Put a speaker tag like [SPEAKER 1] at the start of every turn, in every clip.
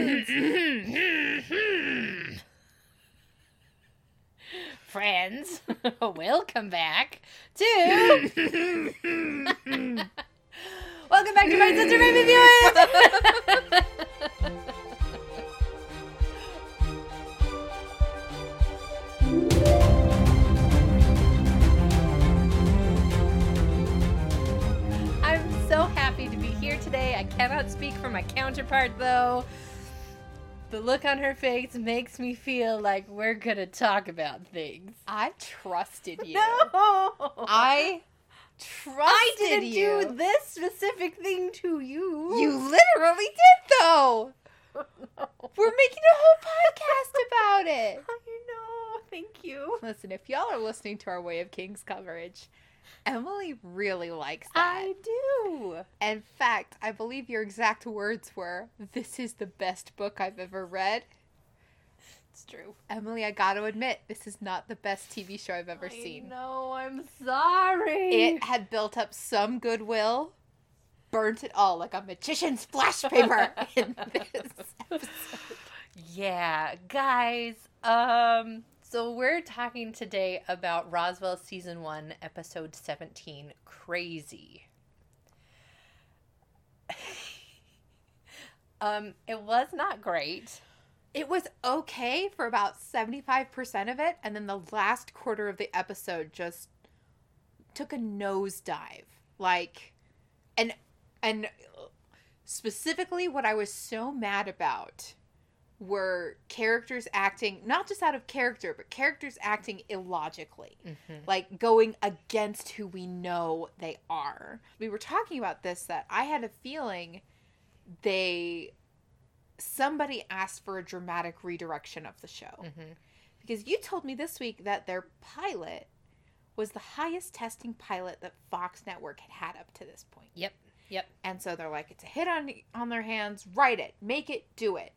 [SPEAKER 1] friends. friends, welcome back to. welcome back to my sister baby viewers. I'm so happy to be here today. I cannot speak for my counterpart though. The look on her face makes me feel like we're gonna talk about things.
[SPEAKER 2] I trusted you.
[SPEAKER 1] No,
[SPEAKER 2] I trusted
[SPEAKER 1] I didn't
[SPEAKER 2] you.
[SPEAKER 1] do this specific thing to you.
[SPEAKER 2] You literally did though. We're making a whole podcast about it.
[SPEAKER 1] I know. Thank you.
[SPEAKER 2] Listen, if y'all are listening to our Way of Kings coverage, Emily really likes that.
[SPEAKER 1] I do.
[SPEAKER 2] In fact, I believe your exact words were, "This is the best book I've ever read."
[SPEAKER 1] It's true.
[SPEAKER 2] Emily, I got to admit, this is not the best TV show I've ever seen.
[SPEAKER 1] No, I'm sorry.
[SPEAKER 2] It had built up some goodwill, burnt it all like a magician's flash paper in this episode.
[SPEAKER 1] Yeah, guys. Um so we're talking today about Roswell season 1 episode 17 Crazy. um it was not great.
[SPEAKER 2] It was okay for about 75% of it, and then the last quarter of the episode just took a nosedive. Like, and, and specifically, what I was so mad about were characters acting, not just out of character, but characters acting illogically. Like, going against who we know they are. We were talking about this that I had a feeling they somebody asked for a dramatic redirection of the show
[SPEAKER 1] Mhm.
[SPEAKER 2] because you told me this week that their pilot was the highest testing pilot that Fox Network had had up to this point.
[SPEAKER 1] Yep. Yep.
[SPEAKER 2] And so they're like, it's a hit on on their hands. Write it, make it, do it.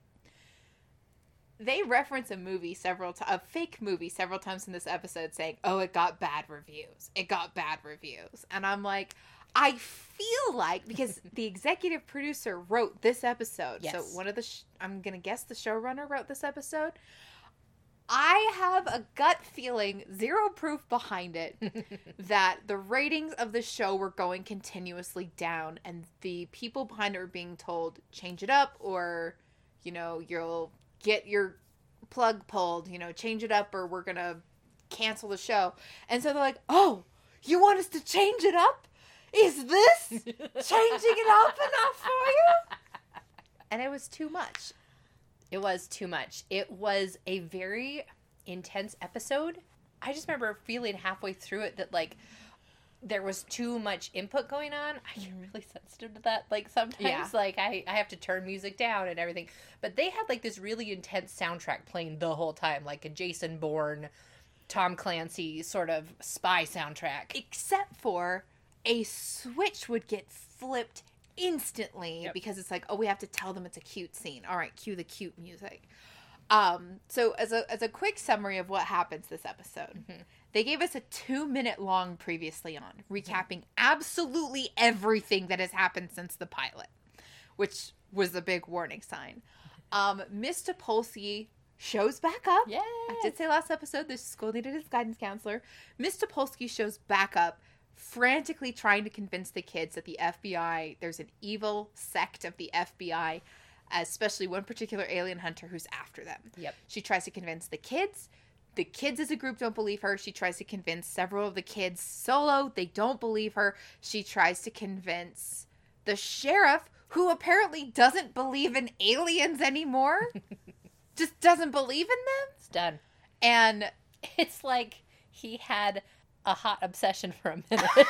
[SPEAKER 2] They reference a movie several times, a fake movie several times in this episode, saying, "Oh, it got bad reviews. It got bad reviews." And I'm like, I feel like because the executive producer wrote this episode, so one of the sh- I'm gonna guess the showrunner wrote this episode. I have a gut feeling, zero proof behind it, that the ratings of the show were going continuously down and the people behind it were being told change it up or you know you'll get your plug pulled you know change it up or we're gonna cancel the show and so they're like oh you want us to change it up is this changing it up enough for you and it was too much
[SPEAKER 1] It was too much. It was a very intense episode. I just remember feeling halfway through it that like there was too much input going on. I get really sensitive to that. Like sometimes
[SPEAKER 2] Yeah.
[SPEAKER 1] like I, I have to turn music down and everything. But they had like this really intense soundtrack playing the whole time, like a Jason Bourne, Tom Clancy sort of spy soundtrack.
[SPEAKER 2] except for a switch would get flipped instantly
[SPEAKER 1] Yep.
[SPEAKER 2] because it's like oh we have to tell them it's a cute scene all right cue the cute music um so as a as a quick summary of what happens this episode they gave us a two minute long previously on recapping absolutely everything that has happened since the pilot which was a big warning sign um miss Topolsky shows back up
[SPEAKER 1] Yeah.
[SPEAKER 2] I did say last episode this school needed his guidance counselor. Miss Topolsky shows back up, frantically trying to convince the kids that the FBI, there's an evil sect of the FBI, especially one particular alien hunter who's after them.
[SPEAKER 1] Yep.
[SPEAKER 2] She tries to convince the kids. The kids as a group don't believe her. She tries to convince several of the kids solo. They don't believe her. She tries to convince the sheriff, who apparently doesn't believe in aliens anymore. Just doesn't believe in them.
[SPEAKER 1] It's done.
[SPEAKER 2] And
[SPEAKER 1] It's like he had a hot obsession for a minute.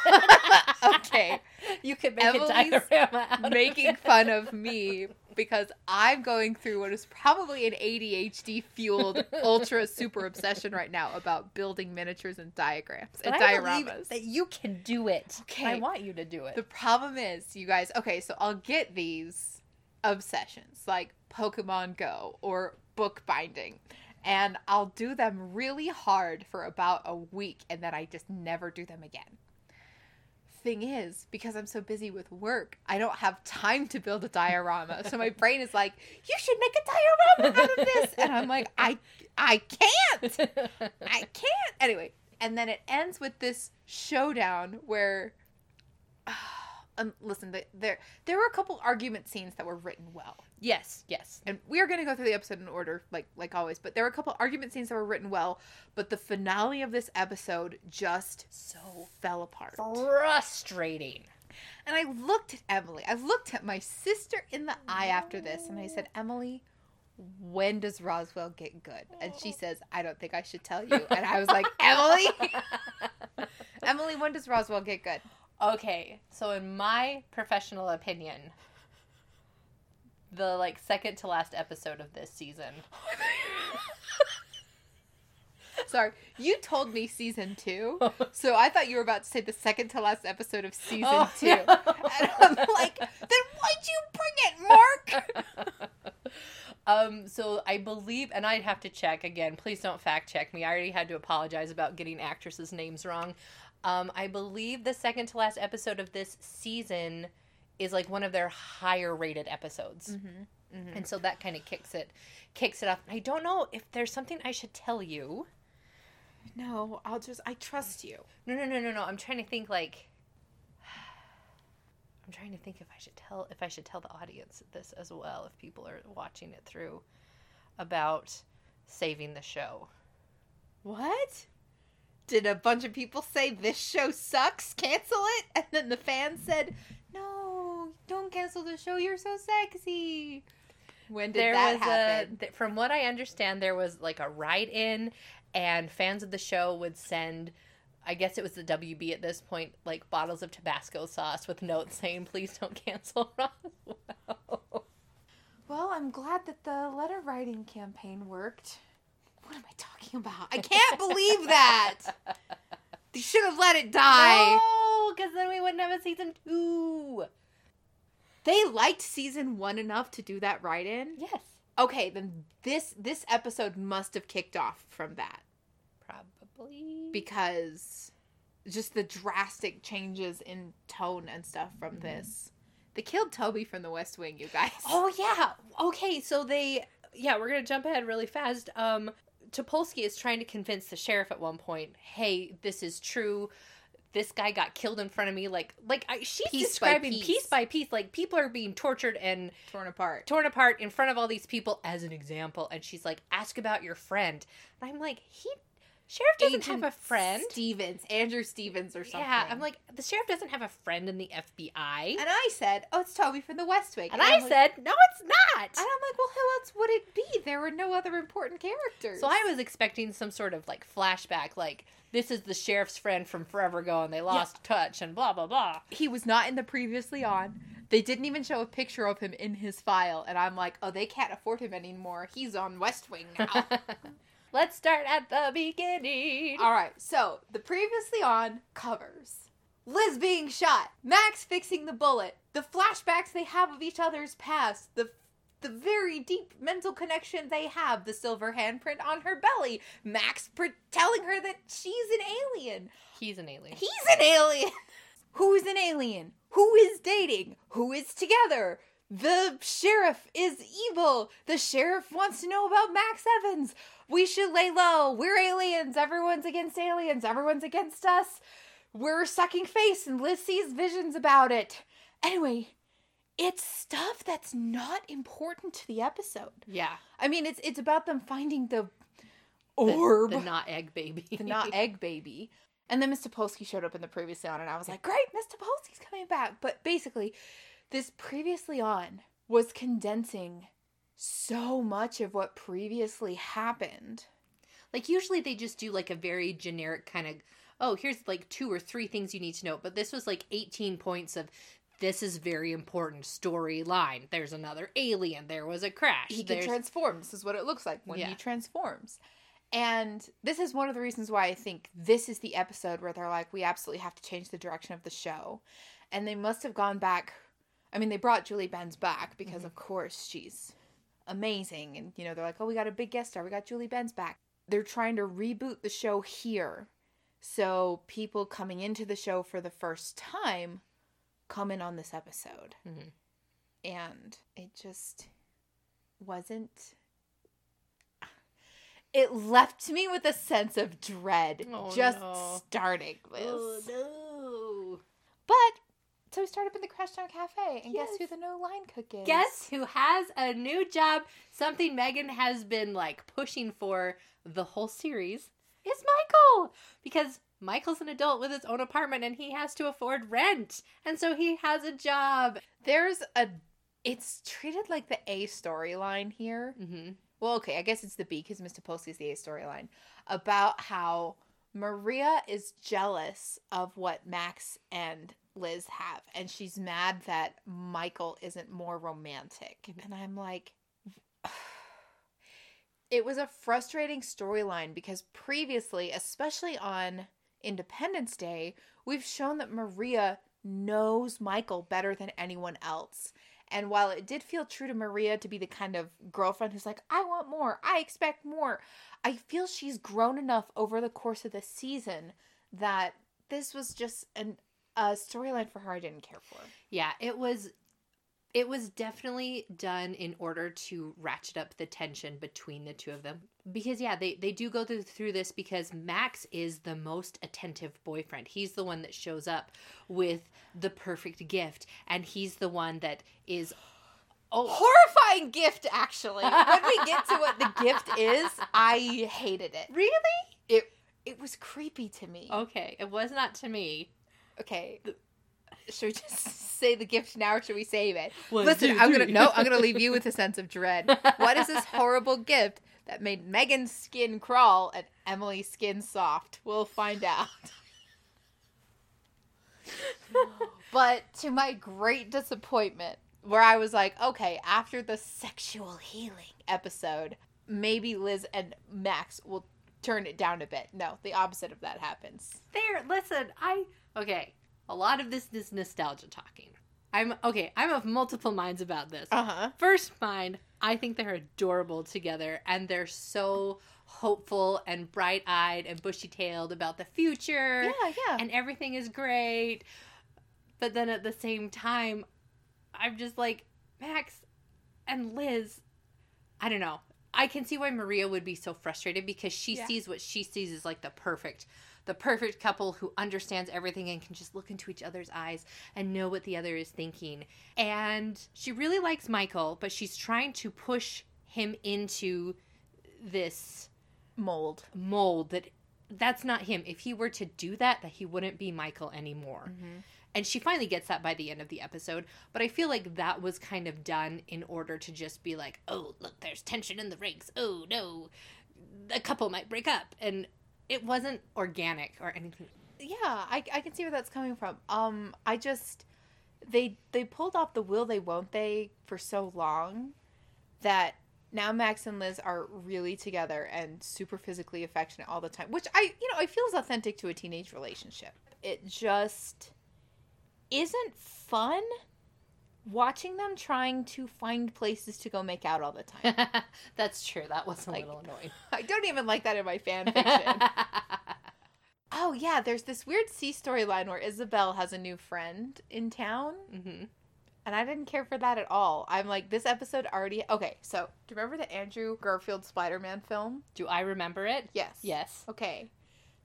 [SPEAKER 2] okay,
[SPEAKER 1] you could make
[SPEAKER 2] Emily's
[SPEAKER 1] a diorama out of
[SPEAKER 2] making
[SPEAKER 1] it.
[SPEAKER 2] fun of me because I'm going through what is probably an ADHD fueled ultra super obsession right now about building miniatures and diagrams and
[SPEAKER 1] But I believe
[SPEAKER 2] dioramas.
[SPEAKER 1] that you can do it.
[SPEAKER 2] Okay.
[SPEAKER 1] I want you to do it.
[SPEAKER 2] The problem is, you guys, okay, so I'll get these obsessions like Pokemon Go or bookbinding, and I'll do them really hard for about a week and then I just never do them again. Thing is, because I'm so busy with work, I don't have time to build a diorama. so my brain is like, "You should make a diorama out of this," and I'm like, "I, I can't, I can't." Anyway, and then it ends with this showdown where, um, listen, the, there there were a couple argument scenes that were written well
[SPEAKER 1] yes, yes.
[SPEAKER 2] and we are going to go through the episode in order like like always but there were a couple argument scenes that were written well but the finale of this episode just
[SPEAKER 1] So
[SPEAKER 2] fell apart.
[SPEAKER 1] frustrating.
[SPEAKER 2] and i looked at emily. I looked at my sister in the eye after this and i said emily when does roswell get good? And she oh. says i don't think i should tell you. And i was like emily? Emily when does roswell get good?
[SPEAKER 1] Okay, so in my professional opinion, the like second to last episode of this season.
[SPEAKER 2] sorry you told me season two so i thought you were about to say the second to last episode of season
[SPEAKER 1] Oh,
[SPEAKER 2] two
[SPEAKER 1] yeah.
[SPEAKER 2] And I'm like, then why'd you bring it, Mark?
[SPEAKER 1] um, so I believe, and I'd have to check again. Please don't fact check me. I already had to apologize about getting actresses' names wrong. Um, I believe the second to last episode of this season is like one of their higher rated episodes,
[SPEAKER 2] Mm-hmm.
[SPEAKER 1] and so that kind of kicks it, kicks it off. I don't know if there's something I should tell you.
[SPEAKER 2] No, I'll just, I trust you.
[SPEAKER 1] No, no, no, no, no. I'm trying to think like. I'm trying to think if I should tell if I should tell the audience this as well if people are watching it through about saving the show.
[SPEAKER 2] What? Did a bunch of people say this show sucks? Cancel it? And then the fans said, don't cancel the show. You're so sexy. When did
[SPEAKER 1] there
[SPEAKER 2] that
[SPEAKER 1] was
[SPEAKER 2] happen?
[SPEAKER 1] a th- from what I understand there was like a write in and fans of the show would send I guess it was the WB at this point like bottles of Tabasco sauce with notes saying please don't cancel Roswell.
[SPEAKER 2] Well, I'm glad that the letter writing campaign worked. What am I talking about? I can't believe that. They should have let it die.
[SPEAKER 1] No, because then we wouldn't have a season two.
[SPEAKER 2] They liked season one enough to do that write in.
[SPEAKER 1] Yes,
[SPEAKER 2] Okay, then this this episode must have kicked off from that
[SPEAKER 1] probably.
[SPEAKER 2] because just the drastic changes in tone and stuff from
[SPEAKER 1] Mhm.
[SPEAKER 2] this. They killed Toby from the West Wing, you guys.
[SPEAKER 1] oh yeah. Okay, so they yeah, we're gonna jump ahead really fast. Um, Topolsky is trying to convince the sheriff at one point, "Hey, this is true. This guy got killed in front of me. Like, like I, she's
[SPEAKER 2] Piece by
[SPEAKER 1] describing
[SPEAKER 2] piece.
[SPEAKER 1] piece by piece. Like people are being tortured and
[SPEAKER 2] torn apart.
[SPEAKER 1] torn apart in front of all these people as an example. And she's like, "Ask about your friend." And I'm like, "He, sheriff doesn't
[SPEAKER 2] Agent
[SPEAKER 1] have a friend."
[SPEAKER 2] Stevens, Andrew Stevens or something.
[SPEAKER 1] Yeah, I'm like, the sheriff doesn't have a friend in the FBI.
[SPEAKER 2] and I said, "Oh, it's Toby from the West Wing,"
[SPEAKER 1] And
[SPEAKER 2] I'm
[SPEAKER 1] I
[SPEAKER 2] like-
[SPEAKER 1] said, no, it's not.
[SPEAKER 2] and I'm like, "Well, who else would it be? There were no other important characters."
[SPEAKER 1] So I was expecting some sort of like flashback, like this is the sheriff's friend from forever ago, and they lost touch, and blah blah blah.
[SPEAKER 2] he was not in the previously on. They didn't even show a picture of him in his file, and I'm like, "Oh, they can't afford him anymore. He's on West Wing now."
[SPEAKER 1] Let's start at the beginning.
[SPEAKER 2] All right, so the previously on covers Liz being shot, Max fixing the bullet, the flashbacks they have of each other's past, the the very deep mental connection they have, the silver handprint on her belly, Max pre- telling her that she's an alien.
[SPEAKER 1] He's an alien.
[SPEAKER 2] He's an alien. Who's an alien? Who is dating? Who is together? The sheriff is evil. The sheriff wants to know about Max Evans. We should lay low. We're aliens. Everyone's against aliens. Everyone's against us. We're sucking face, and Liz sees visions about it. Anyway, it's stuff that's not important to the episode.
[SPEAKER 1] yeah,
[SPEAKER 2] I mean, it's it's about them finding the
[SPEAKER 1] the,
[SPEAKER 2] orb
[SPEAKER 1] the not egg baby,
[SPEAKER 2] the not egg baby. And then Miss Topolsky showed up in the previously on, and I was like, great, Miss Topolsky's coming back. But basically, this previously on was condensing so much of what previously happened.
[SPEAKER 1] Like usually they just do like a very generic kind of oh, here's like two or three things you need to know, but this was like 18 points of this is very important storyline. There's another alien, there was a crash.
[SPEAKER 2] He can transform. This is what it looks like when
[SPEAKER 1] Yeah.
[SPEAKER 2] he transforms. And this is one of the reasons why I think this is the episode where they're like, we absolutely have to change the direction of the show. And they must have gone back. I mean, they brought Julie Benz back because,
[SPEAKER 1] Mhm.
[SPEAKER 2] of course, she's amazing. And, you know, they're like, oh, we got a big guest star. We got Julie Benz back. They're trying to reboot the show here So people coming into the show for the first time come in on this episode.
[SPEAKER 1] Mhm.
[SPEAKER 2] And it just wasn't. It left me with a sense of dread
[SPEAKER 1] Oh,
[SPEAKER 2] just
[SPEAKER 1] no.
[SPEAKER 2] starting this.
[SPEAKER 1] Oh, no.
[SPEAKER 2] But so we start up in the Crashdown Cafe, and guess who the no line cook is?
[SPEAKER 1] Guess who has a new job? Something Megan has been like pushing for the whole series is Michael. Because Michael's an adult with his own apartment and he has to afford rent. And so he has a job.
[SPEAKER 2] There's a. It's treated like the A storyline here.
[SPEAKER 1] Mm-hmm.
[SPEAKER 2] Well, okay, I guess it's the B because Miss Topolsky is the A storyline about how Maria is jealous of what Max and Liz have, and she's mad that Michael isn't more romantic. And I'm like, it was a frustrating storyline because previously, especially on Independence Day, we've shown that Maria knows Michael better than anyone else. And while it did feel true to Maria to be the kind of girlfriend who's like, I want more, I expect more, I feel she's grown enough over the course of the season that this was just an, a storyline for her I didn't care for.
[SPEAKER 1] Yeah, it was it was definitely done in order to ratchet up the tension between the two of them. Because yeah, they they do go through, through this because Max is the most attentive boyfriend. He's the one that shows up with the perfect gift and he's the one that is oh
[SPEAKER 2] Horrifying gift, actually. when we get to what the gift is, I hated it.
[SPEAKER 1] really?
[SPEAKER 2] It it was creepy to me.
[SPEAKER 1] Okay, it was not to me.
[SPEAKER 2] Okay. Should we just say the gift now or should we save it?
[SPEAKER 1] One,
[SPEAKER 2] Listen,
[SPEAKER 1] two,
[SPEAKER 2] I'm gonna no, I'm gonna leave you with a sense of dread. What is this horrible gift that made Megan's skin crawl and Emily's skin soft? We'll find out. but to my great disappointment, where I was like, okay, after the sexual healing episode, maybe Liz and Max will turn it down a bit. No, the opposite of that happens.
[SPEAKER 1] There, listen, I okay. A lot of this is nostalgia talking. I'm okay, I'm of multiple minds about this.
[SPEAKER 2] Uh huh.
[SPEAKER 1] First mind, I think they're adorable together and they're so hopeful and bright eyed and bushy tailed about the future.
[SPEAKER 2] Yeah, yeah.
[SPEAKER 1] And everything is great. But then at the same time, I'm just like, Max and Liz, I don't know. I can see why Maria would be so frustrated because she
[SPEAKER 2] Yeah.
[SPEAKER 1] sees what she sees as like the perfect the perfect couple who understands everything and can just look into each other's eyes and know what the other is thinking. And she really likes Michael, but she's trying to push him into this
[SPEAKER 2] mold.
[SPEAKER 1] mold that that's not him. If he were to do that, that he wouldn't be Michael anymore. Mm-hmm. And she finally gets that by the end of the episode, but I feel like that was kind of done in order to just be like, "Oh, look, there's tension in the ranks. Oh, no. A couple might break up." And it wasn't organic or anything.
[SPEAKER 2] Yeah, I, I can see where that's coming from. Um, I just they they pulled off the will they won't they for so long that now Max and Liz are really together and super physically affectionate all the time, which I you know I feel is authentic to a teenage relationship. It just isn't fun watching them trying to find places to go make out all the time.
[SPEAKER 1] that's true. That was a
[SPEAKER 2] Like-
[SPEAKER 1] little annoying.
[SPEAKER 2] I don't even like that in my fan fiction. Oh yeah, there's this weird C storyline where Isabel has a new friend in town,
[SPEAKER 1] hmm
[SPEAKER 2] and I didn't care for that at all. I'm like, this episode already. Okay, so do you remember the Andrew Garfield Spider-Man film?
[SPEAKER 1] Do I remember it?
[SPEAKER 2] Yes.
[SPEAKER 1] Yes.
[SPEAKER 2] Okay.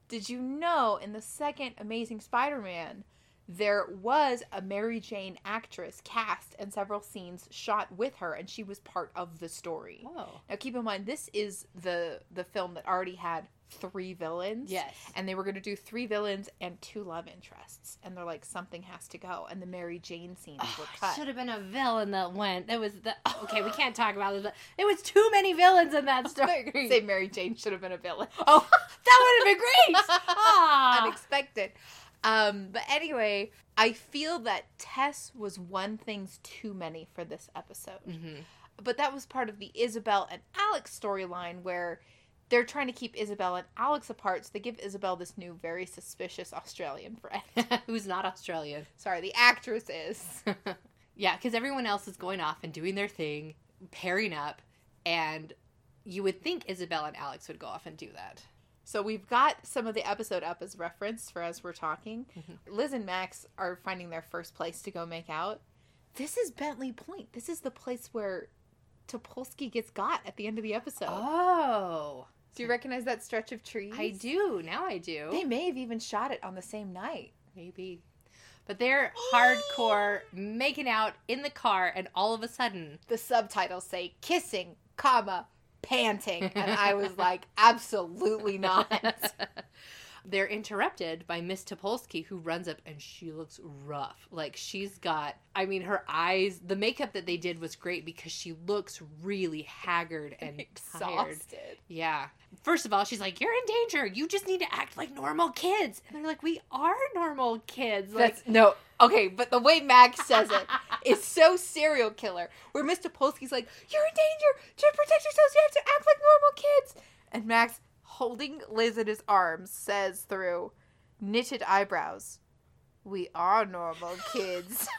[SPEAKER 2] Did you know in the second Amazing Spider-Man there was a Mary Jane actress cast and several scenes shot with her, and she was part of the story.
[SPEAKER 1] Oh.
[SPEAKER 2] Now keep in mind this is the the film that already had three villains.
[SPEAKER 1] Yes.
[SPEAKER 2] And they were going to do three villains and two love interests. And they're like, something has to go. And the Mary Jane scenes were cut.
[SPEAKER 1] Should have been a villain that went. That was the okay. We can't talk about it. but It was too many villains in that story.
[SPEAKER 2] Say Mary Jane should have been a villain.
[SPEAKER 1] oh, that would have been great. Ah.
[SPEAKER 2] Unexpected. Um, but anyway, I feel that Tess was one thing's too many for this episode.
[SPEAKER 1] Mhm.
[SPEAKER 2] But that was part of the Isabel and Alex storyline where they're trying to keep Isabel and Alex apart. So they give Isabel this new, very suspicious Australian friend.
[SPEAKER 1] Who's not Australian?
[SPEAKER 2] Sorry, the actress is.
[SPEAKER 1] yeah, because everyone else is going off and doing their thing, pairing up, and you would think Isabel and Alex would go off and do that.
[SPEAKER 2] So we've got some of the episode up as reference for as we're talking.
[SPEAKER 1] Mhm.
[SPEAKER 2] Liz and Max are finding their first place to go make out. This is Bentley Point. This is the place where Topolsky gets got at the end of the episode.
[SPEAKER 1] Oh,
[SPEAKER 2] Do you recognize that stretch of trees?
[SPEAKER 1] I do now. I do.
[SPEAKER 2] They may have even shot it on the same night.
[SPEAKER 1] Maybe. But they're hardcore making out in the car, and all of a sudden,
[SPEAKER 2] The subtitles say kissing, comma, panting. And I was like, absolutely not.
[SPEAKER 1] they're interrupted by Miss Topolsky, who runs up and she looks rough. Like she's got, I mean, her eyes, the makeup that they did was great because she looks really haggard and tired.
[SPEAKER 2] Exhausted.
[SPEAKER 1] Yeah. First of all, she's like, "You're in danger. You just need to act like normal kids." And they're like, "We are normal kids." Like,
[SPEAKER 2] That's no okay, but the way Max says it is so serial killer. Where Miss Topolsky's like, "You're in danger. To protect yourselves, you have to act like normal kids." And Max, holding Liz in his arms, says through knitted eyebrows, "We are normal kids."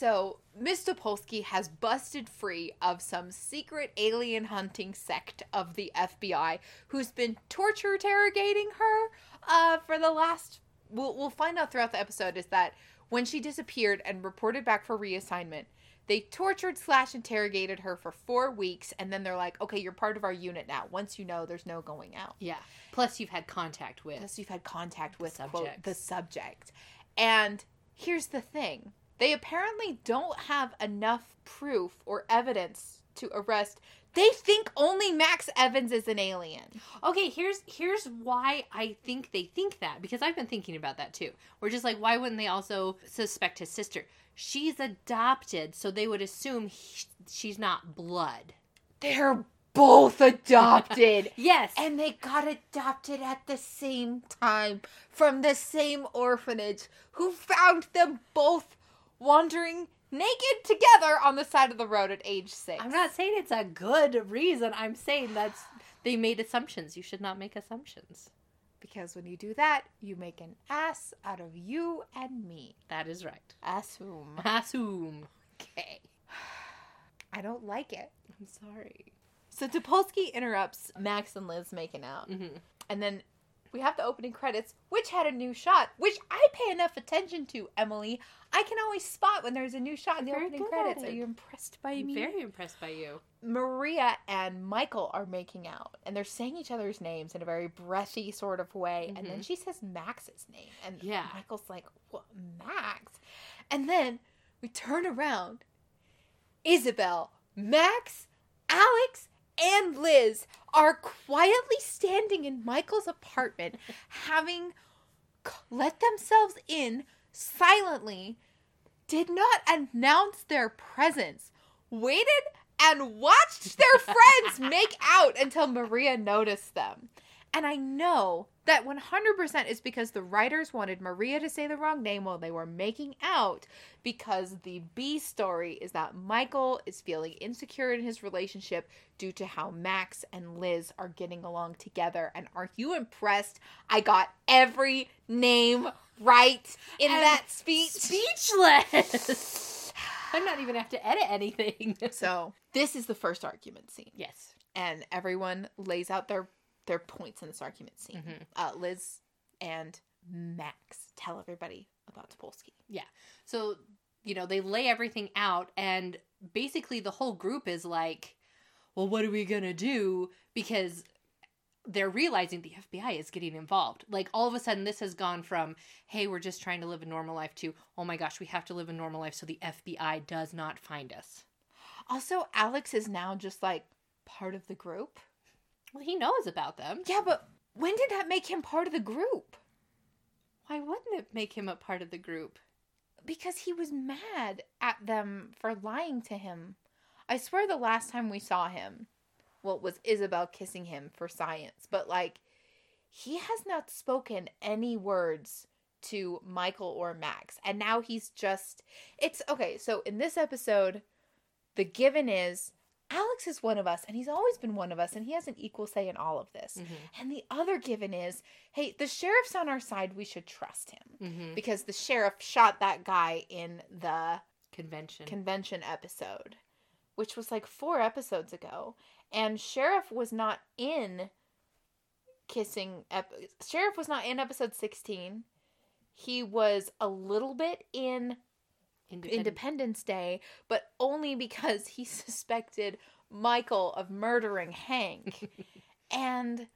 [SPEAKER 2] So, Miss Polsky has busted free of some secret alien hunting sect of the FBI who's been torture interrogating her uh, for the last. We'll, we'll find out throughout the episode is that when she disappeared and reported back for reassignment, they tortured slash interrogated her for four weeks, and then they're like, okay, you're part of our unit now. Once you know, there's no going out.
[SPEAKER 1] yeah. Plus, you've had contact with.
[SPEAKER 2] Unless you've had contact with quote, the subject. And here's the thing they apparently don't have enough proof or evidence to arrest. They think only Max Evans is an alien.
[SPEAKER 1] Okay, here's here's why I think they think that because I've been thinking about that too. We're just like, why wouldn't they also suspect his sister? She's adopted, so they would assume he, she's not blood.
[SPEAKER 2] They're both adopted.
[SPEAKER 1] Yes,
[SPEAKER 2] and they got adopted at the same time from the same orphanage who found them both wandering naked together on the side of the road at age six.
[SPEAKER 1] I'm not saying it's a good reason. I'm saying that's they made assumptions. You should not make assumptions.
[SPEAKER 2] Because when you do that, you make an ass out of you and me.
[SPEAKER 1] That is right.
[SPEAKER 2] Assume.
[SPEAKER 1] Assume.
[SPEAKER 2] Okay. I don't like it.
[SPEAKER 1] I'm sorry.
[SPEAKER 2] So Topolsky interrupts Max and Liz making out.
[SPEAKER 1] hmm
[SPEAKER 2] And then we have the opening credits, which had a new shot, which I pay enough attention to, Emily. I can always spot when there's a new shot in the
[SPEAKER 1] Very
[SPEAKER 2] opening credits. Are you impressed by
[SPEAKER 1] I'm
[SPEAKER 2] me?
[SPEAKER 1] very impressed by you.
[SPEAKER 2] Maria and Michael are making out, and they're saying each other's names in a very breathy sort of way. And then mm-hmm. she says Max's name, and
[SPEAKER 1] Yeah.
[SPEAKER 2] Michael's like, "What, Max?" And then we turn around. Isabel, Max, Alex, and Liz are quietly standing in Michael's apartment, having let themselves in silently, did not announce their presence, waited and watched their friends make out until Maria noticed them. And I know that 100% is because the writers wanted Maria to say the wrong name while they were making out, because the B story is that Michael is feeling insecure in his relationship due to how Max and Liz are getting along together. And are you impressed? I got every name right in
[SPEAKER 1] And
[SPEAKER 2] that speech.
[SPEAKER 1] Speechless. I'm not even have to edit anything.
[SPEAKER 2] So, this is the first argument scene.
[SPEAKER 1] yes.
[SPEAKER 2] and everyone lays out their their points in this argument scene.
[SPEAKER 1] Mhm.
[SPEAKER 2] Uh, Liz and Max tell everybody about Topolsky. Yeah.
[SPEAKER 1] So, you know, they lay everything out, and basically the whole group is like, well, what are we going to do? Because they're realizing the FBI is getting involved. Like, all of a sudden, this has gone from, hey, we're just trying to live a normal life to, oh my gosh, we have to live a normal life so the FBI does not find us.
[SPEAKER 2] Also, Alex is now just like part of the group.
[SPEAKER 1] Well, he knows about them.
[SPEAKER 2] Yeah, but when did that make him part of the group?
[SPEAKER 1] Why wouldn't it make him a part of the group?
[SPEAKER 2] Because he was mad at them for lying to him. I swear the last time we saw him, well, it was Isabel kissing him for science, but like, he has not spoken any words to Michael or Max. And now he's just. It's okay. So in this episode, the given is Alex is one of us, and he's always been one of us, and he has an equal say in all of this.
[SPEAKER 1] Mm-hmm.
[SPEAKER 2] And the other given is hey, the sheriff's on our side. We should trust him
[SPEAKER 1] Mm-hmm.
[SPEAKER 2] because the sheriff shot that guy in the
[SPEAKER 1] Convention.
[SPEAKER 2] convention episode, which was like four episodes ago, and Sheriff was not in kissing. Ep- Sheriff was not in episode 16. He was a little bit in
[SPEAKER 1] Independent.
[SPEAKER 2] Independence Day, but only because he suspected Michael of murdering Hank. and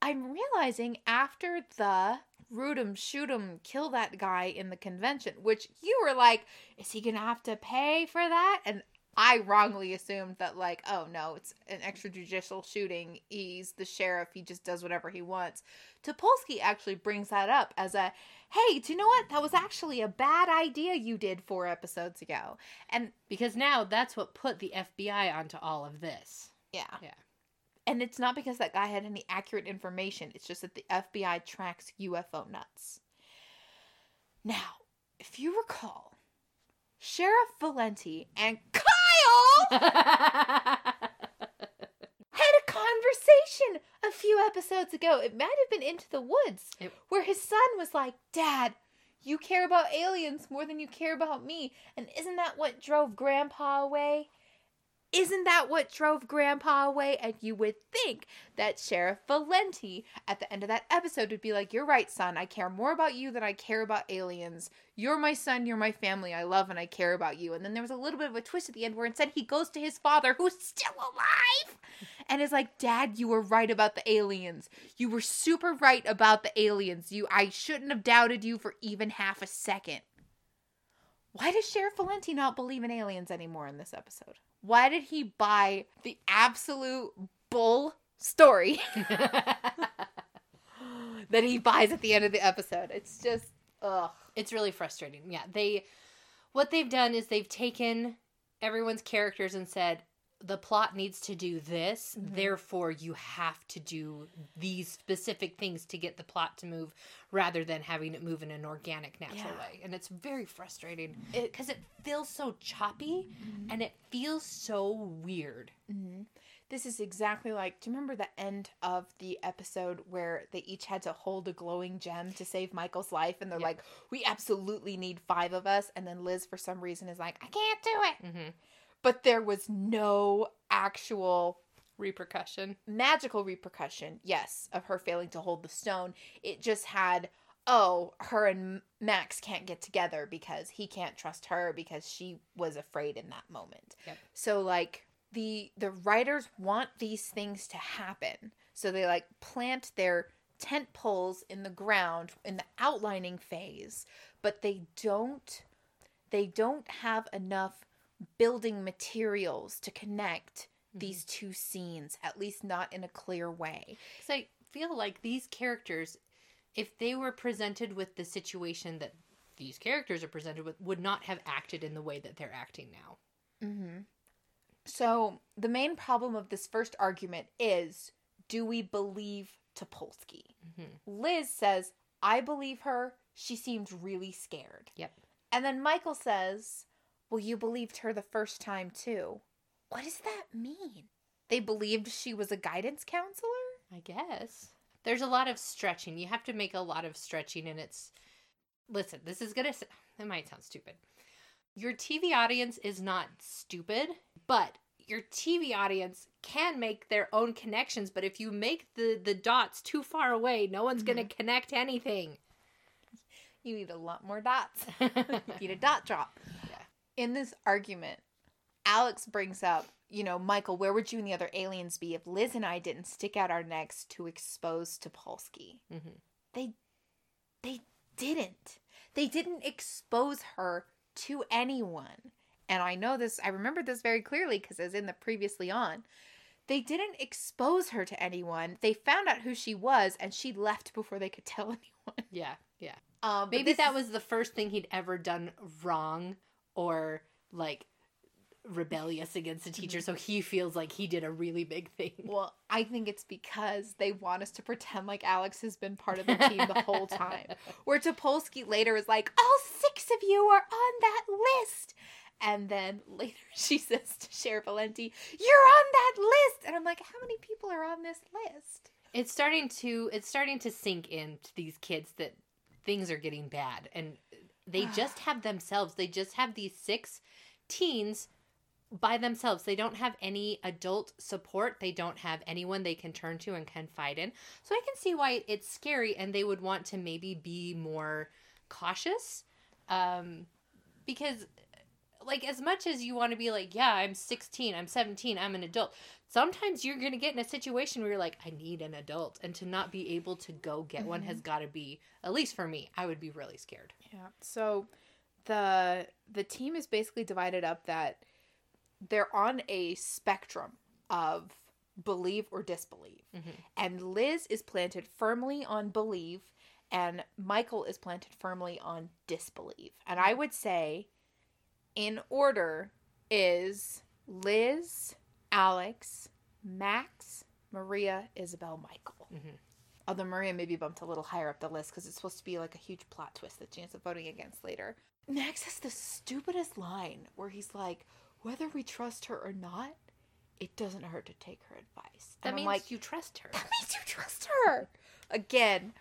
[SPEAKER 2] I'm realizing after the root 'em, shoot 'em, kill that guy in the convention, which you were like, is he gonna have to pay for that? And I wrongly assumed that, like, oh no, it's an extrajudicial shooting. He's the sheriff. He just does whatever he wants. Topolsky actually brings that up as a, hey, do you know what? That was actually a bad idea you did four episodes ago. And
[SPEAKER 1] because now that's what put the FBI onto all of this.
[SPEAKER 2] yeah.
[SPEAKER 1] Yeah.
[SPEAKER 2] And it's not because that guy had any accurate information. It's just that the FBI tracks UFO nuts. Now, if you recall, Sheriff Valenti and Kyle had a conversation a few episodes ago. It might have been Into the Woods,
[SPEAKER 1] It-
[SPEAKER 2] where his son was like, Dad, you care about aliens more than you care about me. And isn't that what drove Grandpa away? Isn't that what drove Grandpa away? And you would think that Sheriff Valenti at the end of that episode would be like, You're right, son. I care more about you than I care about aliens. You're my son. You're my family. I love and I care about you. And then there was a little bit of a twist at the end where instead he goes to his father, who's still alive, and is like, Dad, you were right about the aliens. You were super right about the aliens. You I shouldn't have doubted you for even half a second. Why does Sheriff Valenti not believe in aliens anymore in this episode? Why did he buy the absolute bull story that he buys at the end of the episode? It's just ugh.
[SPEAKER 1] it's really frustrating. Yeah, they what they've done is they've taken everyone's characters and said the plot needs to do this, mm-hmm. therefore you have to do these specific things to get the plot to move rather than having it move in an organic natural
[SPEAKER 2] Yeah.
[SPEAKER 1] way. And it's very frustrating
[SPEAKER 2] mm-hmm.
[SPEAKER 1] because it, feels so choppy mm-hmm. and it feels so weird.
[SPEAKER 2] This is exactly like. Do you remember the end of the episode where they each had to hold a glowing gem to save Michael's life? And they're
[SPEAKER 1] Yeah.
[SPEAKER 2] like, we absolutely need five of us. And then Liz, for some reason, is like, I can't do it. But there was no actual
[SPEAKER 1] Repercussion.
[SPEAKER 2] magical repercussion, yes, of her failing to hold the stone. It just had, oh, her and Max can't get together because he can't trust her because she was afraid in that moment.
[SPEAKER 1] Yep.
[SPEAKER 2] So like the the writers want these things to happen. So they like plant their tent poles in the ground in the outlining phase, but they don't they don't have enough building materials to connect mm-hmm. these two scenes, at least not in a clear way.
[SPEAKER 1] So I feel like these characters, if they were presented with the situation that these characters are presented with, would not have acted in the way that they're acting now. Mm-hmm.
[SPEAKER 2] So the main problem of this first argument is do we believe Topolsky? Mm-hmm. Liz says, I believe her. She seemed really scared.
[SPEAKER 1] Yep.
[SPEAKER 2] And then Michael says, Well, you believed her the first time too. What does that mean? They believed she was a guidance counselor?
[SPEAKER 1] I guess. There's a lot of stretching. You have to make a lot of stretching, and it's. Listen, this is gonna. It might sound stupid. Your TV audience is not stupid, but your TV audience can make their own connections. But if you make the the dots too far away, no one's gonna mm-hmm. connect anything.
[SPEAKER 2] You need a lot more dots. you need a dot drop. In this argument, Alex brings up, you know, Michael, where would you and the other aliens be if Liz and I didn't stick out our necks to expose Topolsky?
[SPEAKER 1] Mhm.
[SPEAKER 2] They, they didn't. They didn't expose her to anyone. And I know this. I remember this very clearly because it was in the previously on. They didn't expose her to anyone. They found out who she was, and she left before they could tell anyone.
[SPEAKER 1] Yeah, yeah.
[SPEAKER 2] Um,
[SPEAKER 1] Maybe that was the first thing he'd ever done wrong or like rebellious against a teacher, mm-hmm. so he feels like he did a really big thing.
[SPEAKER 2] Well, I think it's because they want us to pretend like Alex has been part of the team the whole time. Where Topolsky later is like, all six of you are on that list. And then later she says to Sheriff Valenti, You're on that list. And I'm like, How many people are on this list?
[SPEAKER 1] It's starting to it's starting to sink into these kids that things are getting bad and they just have themselves. They just have these six teens by themselves. They don't have any adult support. They don't have anyone they can turn to and confide in. So I can see why it's scary and they would want to maybe be more cautious. Um, because like as much as you want to be like, yeah, I'm 16, I'm 17, I'm an adult. Sometimes you're going to get in a situation where you're like, I need an adult and to not be able to go get one has mm-hmm. got to be at least for me, I would be really scared.
[SPEAKER 2] Yeah. So the the team is basically divided up that they're on a spectrum of believe or disbelieve. Mm-hmm. And Liz is planted firmly on believe and Michael is planted firmly on disbelieve. And I mm-hmm. would say in order is Liz, Alex, Max, Maria, Isabel, Michael.
[SPEAKER 1] Mhm.
[SPEAKER 2] Although Maria maybe bumped a little higher up the list because it's supposed to be like a huge plot twist that she ends up voting against later. Max has the stupidest line where he's like, whether we trust her or not, it doesn't hurt to take her advice.
[SPEAKER 1] That
[SPEAKER 2] And I'm
[SPEAKER 1] means
[SPEAKER 2] like,
[SPEAKER 1] you trust her.
[SPEAKER 2] that means you trust her. Again,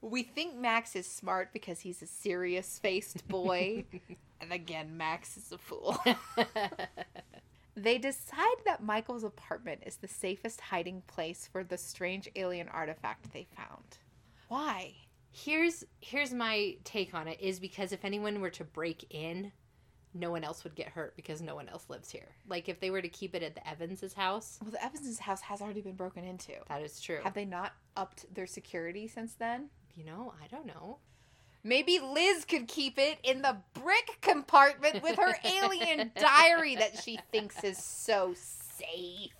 [SPEAKER 2] we think Max is smart because he's a serious faced boy. and again, Max is a fool. they decide that Michael's apartment is the safest hiding place for the strange alien artifact they found. Why?
[SPEAKER 1] here's here's my take on it is because if anyone were to break in no one else would get hurt because no one else lives here like if they were to keep it at the evans's house
[SPEAKER 2] Well, the Evans' house has already been broken into.
[SPEAKER 1] that is true
[SPEAKER 2] Have they not upped their security since then?
[SPEAKER 1] you know i don't know
[SPEAKER 2] Maybe Liz could keep it in the brick compartment with her alien diary that she thinks is so safe.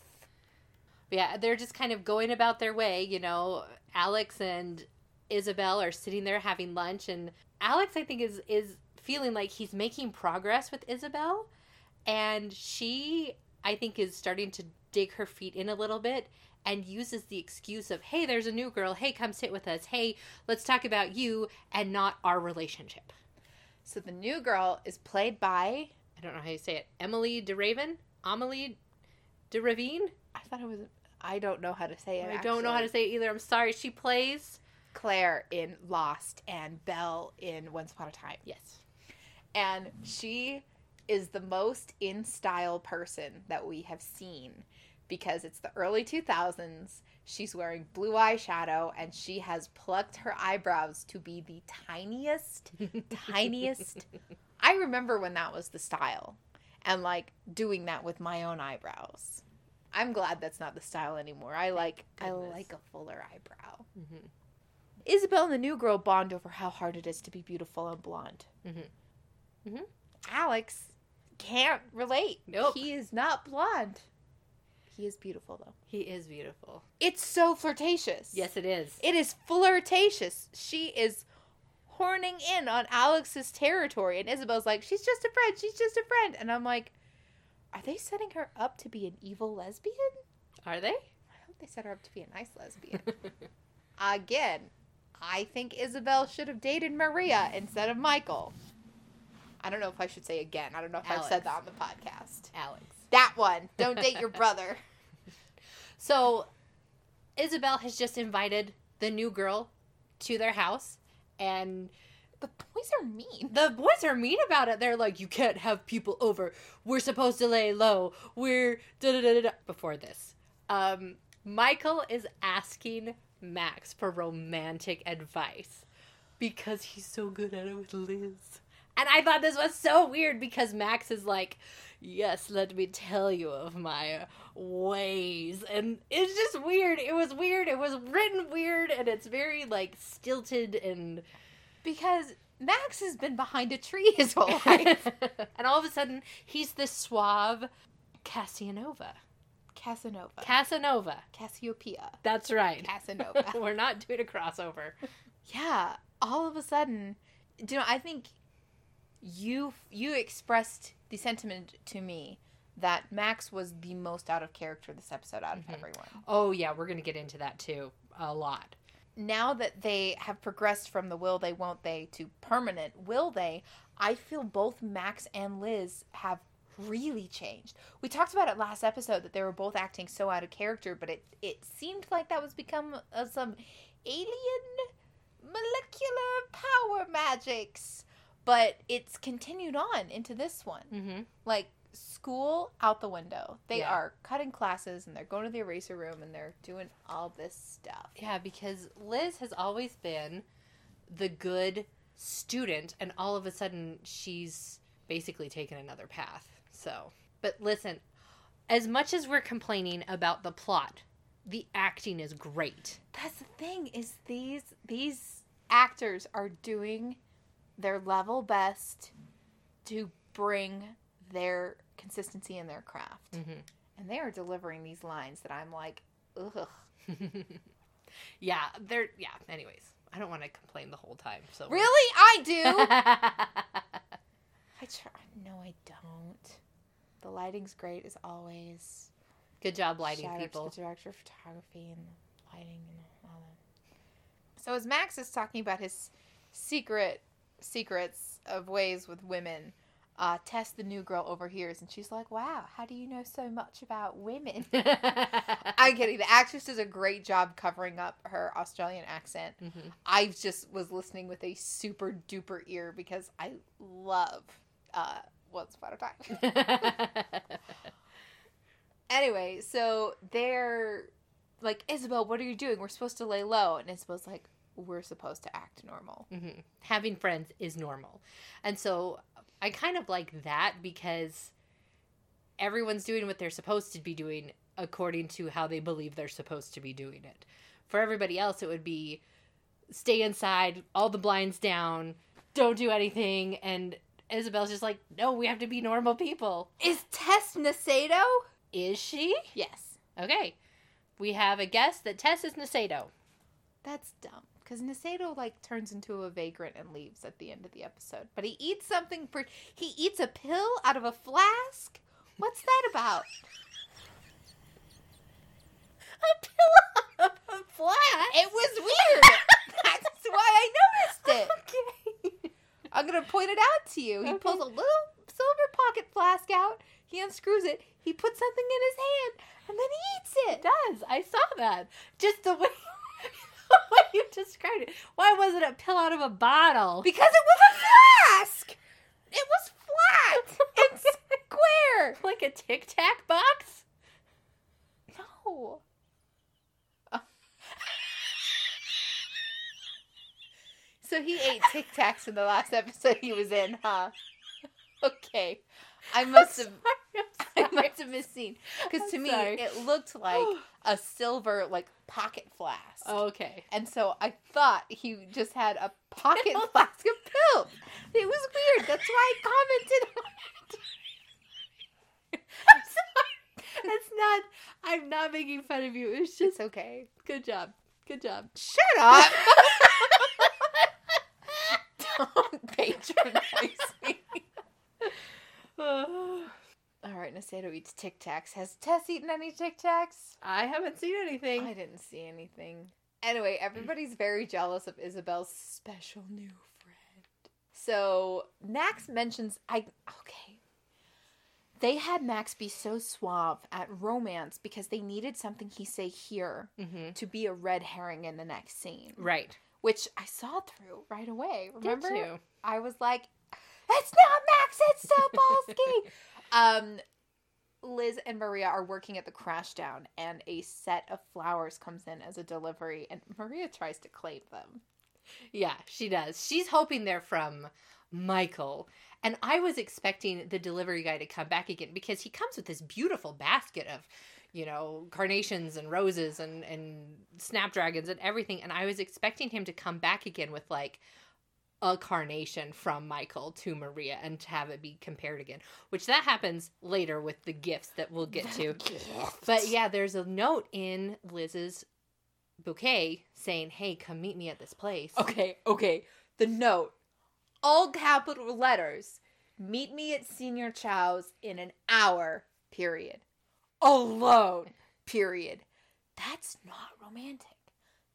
[SPEAKER 1] Yeah they're just kind of going about their way you know alex and isabel are sitting there having lunch and alex i think is is feeling like he's making progress with isabel and she i think is starting to dig her feet in a little bit and uses the excuse of hey there's a new girl. Hey come sit with us. Hey let's talk about you and not our relationship.
[SPEAKER 2] So the new girl is played by
[SPEAKER 1] i don't know how you say it emily deraven? Amelie deravine
[SPEAKER 2] I thought it was I don't know how to say it.
[SPEAKER 1] i don't know how to say it either. I'm sorry. She plays
[SPEAKER 2] Claire in Lost and Belle in Once Upon a Time.
[SPEAKER 1] yes.
[SPEAKER 2] And she is the most in style person that we have seen because it's the early 2000s. She's wearing blue eyeshadow and she has plucked her eyebrows to be the tiniest, tiniest. I remember when that was the style and like doing that with my own eyebrows. I'm glad that's not the style anymore. I like I like a fuller eyebrow.
[SPEAKER 1] Mhm.
[SPEAKER 2] Isabel and the new girl bond over how hard it is to be beautiful and blonde.
[SPEAKER 1] Mhm. Mhm.
[SPEAKER 2] Alex can't relate.
[SPEAKER 1] Nope.
[SPEAKER 2] He is not blonde. He is beautiful though.
[SPEAKER 1] he is beautiful
[SPEAKER 2] It's so flirtatious.
[SPEAKER 1] yes it is
[SPEAKER 2] It is flirtatious. She is horning in on Alex's territory and Isabel's like, "She's just a friend. She's just a friend." And I'm like, "Are they setting her up to be an evil lesbian?"
[SPEAKER 1] are they
[SPEAKER 2] I hope they set her up to be a nice lesbian. Again, I think Isabel should have dated Maria instead of Michael. I don't know if I should say again. I don't know if I've said that on the podcast.
[SPEAKER 1] alex
[SPEAKER 2] That one. Don't date your brother.
[SPEAKER 1] So Isabel has just invited the new girl to their house and
[SPEAKER 2] The boys are mean.
[SPEAKER 1] the boys are mean about it. They're like, You can't have people over. We're supposed to lay low. We're da da da da before this. Um Michael is asking Max for romantic advice because he's so good at it with Liz. And I thought this was so weird because Max is like, Yes, let me tell you of my ways. And it's just weird. It was weird. It was written weird and it's very like stilted and
[SPEAKER 2] Because Max has been behind a tree his whole life.
[SPEAKER 1] and all of a sudden, he's this suave Casanova.
[SPEAKER 2] Casanova.
[SPEAKER 1] Casanova.
[SPEAKER 2] Cassiopeia.
[SPEAKER 1] That's right.
[SPEAKER 2] Casanova.
[SPEAKER 1] We're not doing a crossover.
[SPEAKER 2] yeah. All of a sudden, do you know, I think you you expressed the sentiment to me that Max was the most out of character this episode out of
[SPEAKER 1] Mhm.
[SPEAKER 2] everyone.
[SPEAKER 1] Oh, yeah, we're going to get into that too a lot.
[SPEAKER 2] now that they have progressed from the will they won't they to permanent will they i feel both max and liz have really changed we talked about it last episode that they were both acting so out of character but it it seemed like that was become uh, some alien molecular power magics but it's continued on into this one
[SPEAKER 1] Mm-hmm.
[SPEAKER 2] like school out the window. They
[SPEAKER 1] Yeah.
[SPEAKER 2] are cutting classes and they're going to the eraser room and they're doing all this stuff.
[SPEAKER 1] Yeah, because Liz has always been the good student, and all of a sudden she's basically taken another path. So, but listen, as much as we're complaining about the plot, the acting is great.
[SPEAKER 2] That's the thing is these these actors are doing their level best to bring their consistency in their craft.
[SPEAKER 1] Mm-hmm.
[SPEAKER 2] And they are delivering these lines that I'm like, ugh.
[SPEAKER 1] yeah, they're yeah. Anyways, I don't want to complain the whole time. So
[SPEAKER 2] Really? I do. I try. No, I don't. The lighting's great as always.
[SPEAKER 1] Good job, lighting
[SPEAKER 2] Shout
[SPEAKER 1] people.
[SPEAKER 2] the director of photography and lighting and all that. So as Max is talking about his secret secrets of ways with women, uh, Tess, the new girl, overhears and she's like, "Wow, how do you know so much about women?" I'm kidding. The actress does a great job covering up her Australian accent.
[SPEAKER 1] Mhm.
[SPEAKER 2] I just was listening with a super duper ear because I love uh, Once Upon a Time. anyway, so they're like, Isabel, what are you doing? We're supposed to lay low. And Isabel's like, we're supposed to act normal.
[SPEAKER 1] hmm Having friends is normal. And so I kind of like that because everyone's doing what they're supposed to be doing according to how they believe they're supposed to be doing it. For everybody else, it would be stay inside, all the blinds down, don't do anything. And Isabel's just like, no, we have to be normal people.
[SPEAKER 2] Is Tess Nasedo?
[SPEAKER 1] Is she?
[SPEAKER 2] Yes.
[SPEAKER 1] Okay. We have a guess that Tess is Nasedo.
[SPEAKER 2] That's dumb. Because Nasedo, like, turns into a vagrant and leaves at the end of the episode. But he eats something, for he eats a pill out of a flask? What's that about?
[SPEAKER 1] A pillow of a flash.
[SPEAKER 2] It was weird. That's why I noticed it.
[SPEAKER 1] Okay.
[SPEAKER 2] I'm gonna point it out to you. He
[SPEAKER 1] Okay.
[SPEAKER 2] pulls a little silver pocket flask out. He unscrews it. He puts something in his hand, and then he eats it.
[SPEAKER 1] does. I saw that. Just the way, way you described it. Why wasn't it a pill out of a bottle?
[SPEAKER 2] Because it was a flask. It was flat and square.
[SPEAKER 1] like a Tic Tac box?
[SPEAKER 2] No. Oh. So he ate Tic Tacs in the last episode he was in, huh? Okay. I must have I must have misseen because
[SPEAKER 1] I'm
[SPEAKER 2] to me
[SPEAKER 1] sorry.
[SPEAKER 2] it looked like a silver like pocket flask, oh,
[SPEAKER 1] Okay.
[SPEAKER 2] and so I thought he just had a pocket flask of pills. It was weird. That's why I commented. on it.
[SPEAKER 1] I'm sorry. It's not. I'm not making fun of you. It's just
[SPEAKER 2] It's okay.
[SPEAKER 1] good job. Good job.
[SPEAKER 2] Shut up. Don't patronize me. Oh. All right, Nasedo eats Tic Tacs. Has Tess eaten any Tic Tacs?
[SPEAKER 1] I haven't seen anything.
[SPEAKER 2] I didn't see anything. Anyway, everybody's very jealous of Isabel's special new friend. So Max mentions I okay. They had Max be so suave at romance because they needed something he say here
[SPEAKER 1] hmm
[SPEAKER 2] to be a red herring in the next scene.
[SPEAKER 1] Right.
[SPEAKER 2] Which I saw through right away. Remember? I was like, it's not Max, it's Topolsky. um, Liz and Maria are working at the Crashdown, and a set of flowers comes in as a delivery, and Maria tries to claim them.
[SPEAKER 1] Yeah, she does. She's hoping they're from Michael. And I was expecting the delivery guy to come back again because he comes with this beautiful basket of, you know, carnations and roses and, and snapdragons and everything. And I was expecting him to come back again with like a carnation from Michael to Maria and to have it be compared again, which that happens later with the gifts that we'll get to. But yeah, there's a note in Liz's bouquet saying, "Hey, come meet me at this place."
[SPEAKER 2] Okay, okay. The note, all capital letters. Meet me at Senior Chow's in an hour. Period. Alone. Period. That's not romantic.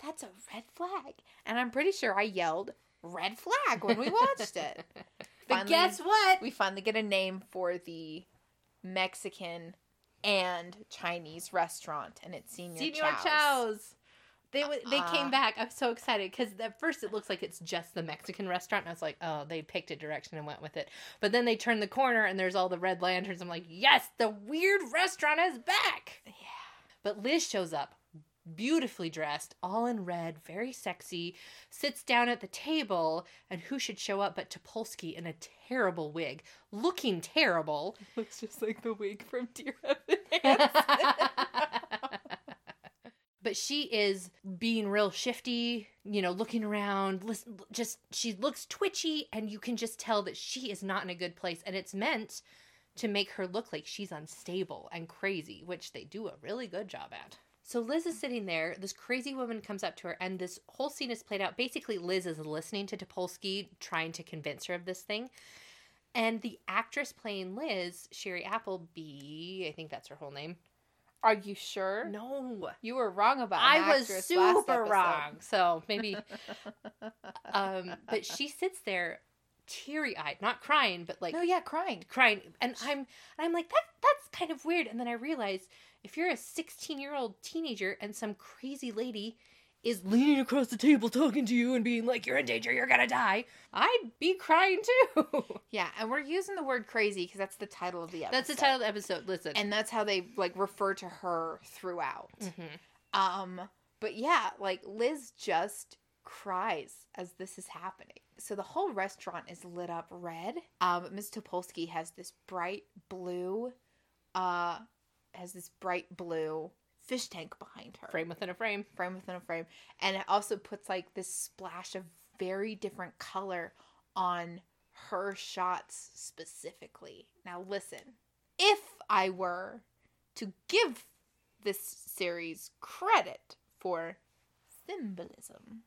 [SPEAKER 2] That's a red flag. And I'm pretty sure I yelled red flag when we watched it.
[SPEAKER 1] But
[SPEAKER 2] Finally-
[SPEAKER 1] guess what?
[SPEAKER 2] we finally get a name for the Mexican and Chinese restaurant, and it's Senior,
[SPEAKER 1] Senior
[SPEAKER 2] Chow's.
[SPEAKER 1] Chow's. They w- they came uh-huh. back. I'm so excited because at first it looks like it's just the Mexican restaurant. And I was like, oh, they picked a direction and went with it. But then they turned the corner and there's all the red lanterns. I'm like, yes, the weird restaurant is back.
[SPEAKER 2] Yeah.
[SPEAKER 1] But Liz shows up, beautifully dressed, all in red, very sexy, sits down at the table, and who should show up but Topolsky in a terrible wig, looking terrible.
[SPEAKER 2] Looks just like the wig from Dear Evan
[SPEAKER 1] but she is being real shifty, you know, looking around, listen, just she looks twitchy, and you can just tell that she is not in a good place. And it's meant to make her look like she's unstable and crazy, which they do a really good job at. So Liz is sitting there. This crazy woman comes up to her, and this whole scene is played out. Basically, Liz is listening to Topolsky, trying to convince her of this thing. And the actress playing Liz, Shiri Appleby, I think that's her whole name.
[SPEAKER 2] Are you sure?
[SPEAKER 1] No,
[SPEAKER 2] You were wrong about.
[SPEAKER 1] I was super wrong. So maybe, um, but she sits there, teary eyed, not crying, but like
[SPEAKER 2] no, yeah, crying.
[SPEAKER 1] crying, and I'm, and I'm like that. That's kind of weird. And then I realize if you're a 16 year old teenager and some crazy lady is leaning across the table talking to you and being like, "You're in danger. You're gonna die," I'd be crying too.
[SPEAKER 2] Yeah, and we're using the word crazy because that's the title of the episode.
[SPEAKER 1] that's the title of the episode. Listen,
[SPEAKER 2] and that's how they like refer to her throughout.
[SPEAKER 1] Mhm.
[SPEAKER 2] Um, but yeah, like Liz just cries as this is happening. So the whole restaurant is lit up red. Um, Ms. Topolsky has this bright blue, uh, has this bright blue fish tank behind her,
[SPEAKER 1] frame within a frame.
[SPEAKER 2] frame within a frame, and it also puts like this splash of very different color on her shots specifically. Now listen, if I were to give this series credit for symbolism,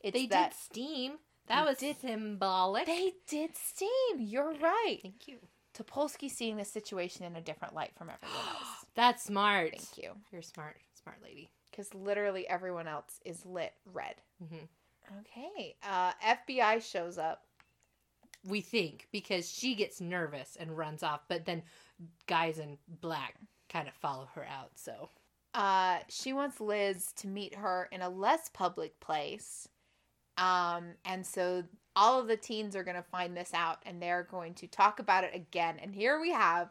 [SPEAKER 2] it's
[SPEAKER 1] They
[SPEAKER 2] that
[SPEAKER 1] did steam. That was
[SPEAKER 2] did-
[SPEAKER 1] symbolic.
[SPEAKER 2] they did steam. You're right.
[SPEAKER 1] Thank you.
[SPEAKER 2] Topolsky seeing the situation in a different light from everyone else.
[SPEAKER 1] That's smart.
[SPEAKER 2] Thank you.
[SPEAKER 1] You're smart, smart lady.
[SPEAKER 2] Because literally everyone else is lit red.
[SPEAKER 1] Mhm.
[SPEAKER 2] Okay. Uh, FBI shows up.
[SPEAKER 1] We think because she gets nervous and runs off, but then guys in black kind of follow her out. So
[SPEAKER 2] Uh, she wants Liz to meet her in a less public place. Um, and so all of the teens are going to find this out and they're going to talk about it again. And here we have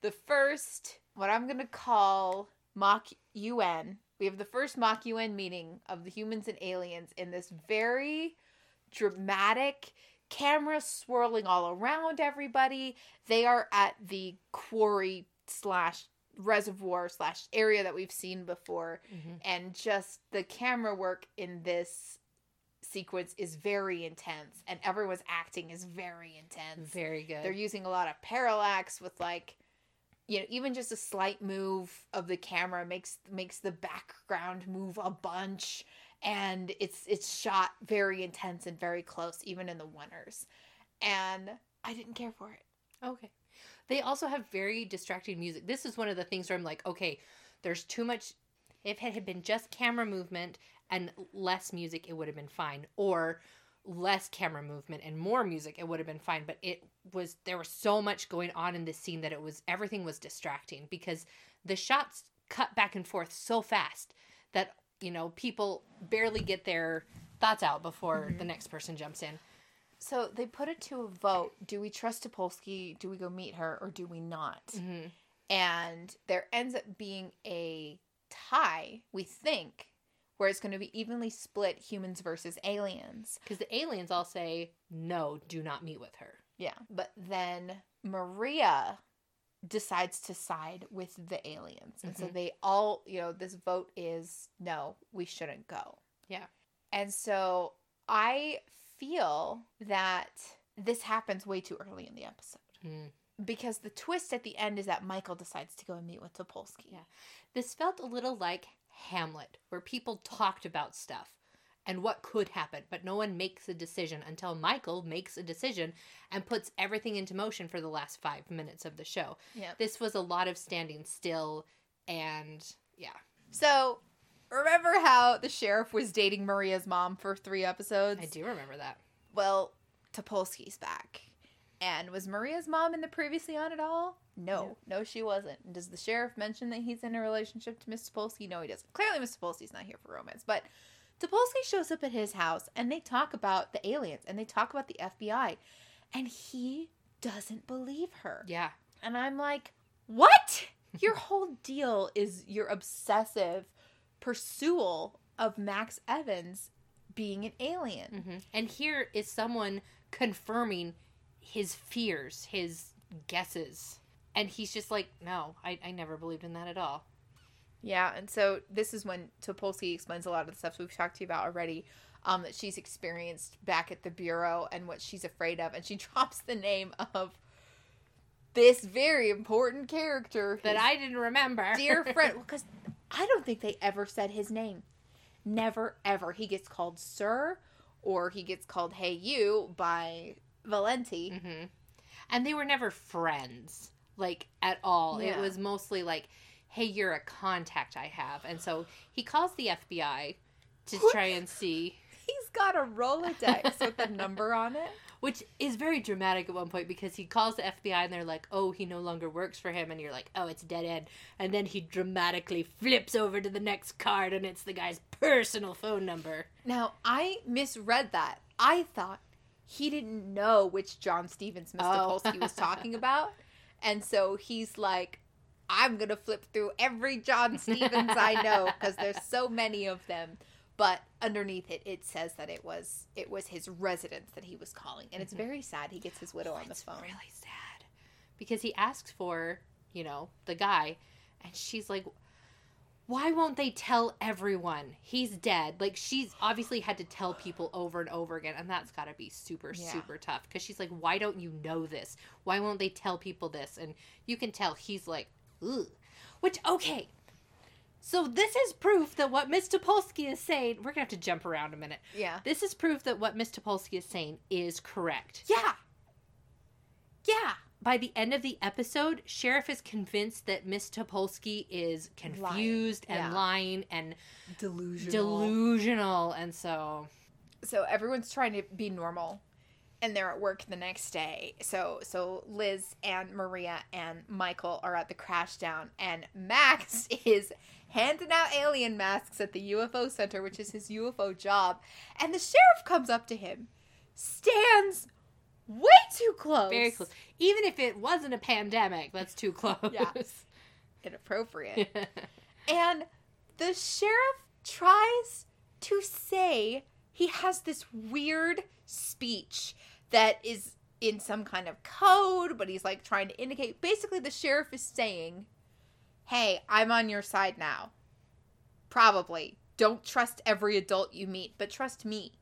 [SPEAKER 2] the first, what I'm going to call mock UN. We have the first mock UN meeting of the humans and aliens in this very dramatic camera swirling all around everybody. They are at the quarry slash reservoir slash area that we've seen before mm-hmm. and just the camera work in this sequence is very intense and everyone's acting is very intense
[SPEAKER 1] very good.
[SPEAKER 2] they're using a lot of parallax with like you know even just a slight move of the camera makes makes the background move a bunch and it's it's shot very intense and very close even in the oneers and i didn't care for it
[SPEAKER 1] okay. They also have very distracting music. This is one of the things where I'm like, okay, there's too much. If it had been just camera movement and less music, it would have been fine. Or less camera movement and more music, it would have been fine. But it was there was so much going on in this scene that it was everything was distracting because the shots cut back and forth so fast that you know people barely get their thoughts out before the next person jumps in.
[SPEAKER 2] so they put it to a vote do we trust Topolsky do we go meet her or do we not
[SPEAKER 1] Mm-hmm.
[SPEAKER 2] and there ends up being a tie we think where it's going to be evenly split humans versus aliens
[SPEAKER 1] Because the aliens all say, no, do not meet with her.
[SPEAKER 2] yeah but then maria decides to side with the aliens and so
[SPEAKER 1] Mhm.
[SPEAKER 2] they all you know this vote is no we shouldn't go
[SPEAKER 1] Yeah.
[SPEAKER 2] and so i feel that this happens way too early in the episode because the twist at the end is that michael decides to go and meet with topolsky
[SPEAKER 1] Yeah. This felt a little like Hamlet, where people talked about stuff and what could happen, but no one makes a decision until Michael makes a decision and puts everything into motion for the last five minutes of the show.
[SPEAKER 2] yeah
[SPEAKER 1] This was a lot of standing still and yeah.
[SPEAKER 2] So, remember how the sheriff was dating Maria's mom for three episodes?
[SPEAKER 1] I do remember that.
[SPEAKER 2] Well, Topolsky's back. And was Maria's mom in the previously on at all? No, no, she wasn't. Does the sheriff mention that he's in a relationship to Miss Topolsky? No, he doesn't. Clearly, Miss Topolsky's not here for romance. But Topolsky shows up at his house and they talk about the aliens and they talk about the FBI. And he doesn't believe her.
[SPEAKER 1] Yeah.
[SPEAKER 2] And I'm like, what? Your whole deal is your obsessive pursuit of Max Evans being an alien.
[SPEAKER 1] hmm And here is someone confirming his fears, his guesses. And he's just like, no, I, I never believed in that at all.
[SPEAKER 2] Yeah, and so this is when Topolsky explains a lot of the stuff we've talked to you about already. Um, that she's experienced back at the bureau and what she's afraid of, and she drops the name of this very important character
[SPEAKER 1] That I didn't remember.
[SPEAKER 2] dear friend. Because I don't think they ever said his name. Never ever. He gets called Sir, or he gets called Hey You by Valenti.
[SPEAKER 1] hmm And they were never friends, like at all.
[SPEAKER 2] Yeah.
[SPEAKER 1] It was mostly like, hey, you're a contact I have. And so he calls the FBI to try and see,
[SPEAKER 2] He's got a Rolodex with a number on it.
[SPEAKER 1] which is very dramatic at one point because he calls the FBI and they're like, oh, he no longer works for him. And you're like, oh, it's dead end. And then he dramatically flips over to the next card and it's the guy's personal phone number.
[SPEAKER 2] Now, I misread that. I thought he didn't know which John Stevens Mr.
[SPEAKER 1] Oh.
[SPEAKER 2] Polsky was talking about. And so he's like, I'm going to flip through every John Stevens I know because there's so many of them. But underneath it, it says that it was it was his residence that he was calling, and it's mm-hmm. very sad. He gets his widow on the phone.
[SPEAKER 1] really sad because he asks for, you know, the guy, and she's like, "Why won't they tell everyone he's dead?" Like she's obviously had to tell people over and over again, and that's got to be super
[SPEAKER 2] Yeah.
[SPEAKER 1] super tough because she's like, "Why don't you know this? Why won't they tell people this?" And you can tell he's like, "Ugh," which okay. So this is proof that what Miss Topolsky is saying. We're gonna have to jump around a minute.
[SPEAKER 2] Yeah.
[SPEAKER 1] This is proof that what Miss Topolsky is saying is correct.
[SPEAKER 2] Yeah. Yeah.
[SPEAKER 1] By the end of the episode, Sheriff is convinced that Miss Topolsky is confused
[SPEAKER 2] Lying.
[SPEAKER 1] and
[SPEAKER 2] Yeah.
[SPEAKER 1] lying and
[SPEAKER 2] Delusional.
[SPEAKER 1] delusional, and so
[SPEAKER 2] so everyone's trying to be normal and they're at work the next day so so liz and maria and michael are at the Crashdown and max is handing out alien masks at the ufo center which is his ufo job and the sheriff comes up to him stands way too close
[SPEAKER 1] very close. Even if it wasn't a pandemic, that's too close.
[SPEAKER 2] Yeah. inappropriate And the sheriff tries to say he has this weird speech that is in some kind of code, but he's like trying to indicate. Basically, the sheriff is saying, Hey, I'm on your side now. Probably. Don't trust every adult you meet, but trust me.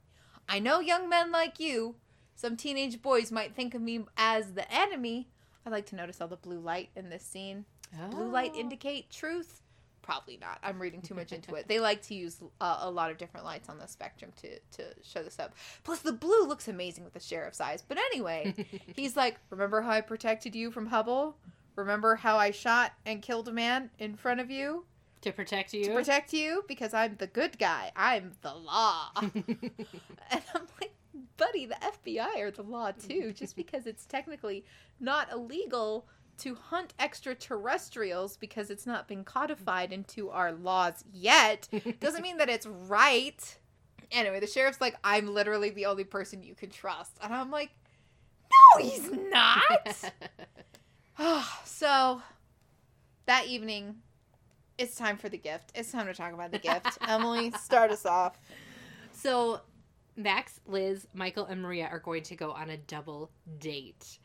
[SPEAKER 2] I know young men like you. Some teenage boys might think of me as the enemy. I like to notice all the blue light in this scene. Blue light
[SPEAKER 1] Oh.
[SPEAKER 2] indicate truth? Probably not. I'm reading too much into it. They like to use uh, a lot of different lights on the spectrum to to show this up. Plus the blue looks amazing with the sheriff's eyes. But anyway he's like remember how i protected you from hubble? Remember how i shot and killed a man in front of you?
[SPEAKER 1] To protect you.
[SPEAKER 2] to protect you? Because i'm the good guy. I'm the law. And i'm like buddy the fbi are the law too just because it's technically not illegal to hunt extraterrestrials because it's not been codified into our laws yet. Doesn't mean that it's right. Anyway the sheriff's like i'm literally the only person you can trust. And i'm like no he's not. Ah, so that evening it's time for the gift. It's time to talk about the gift. Emily start us off.
[SPEAKER 1] So Max, Liz, Michael, and Maria are going to go on a double date.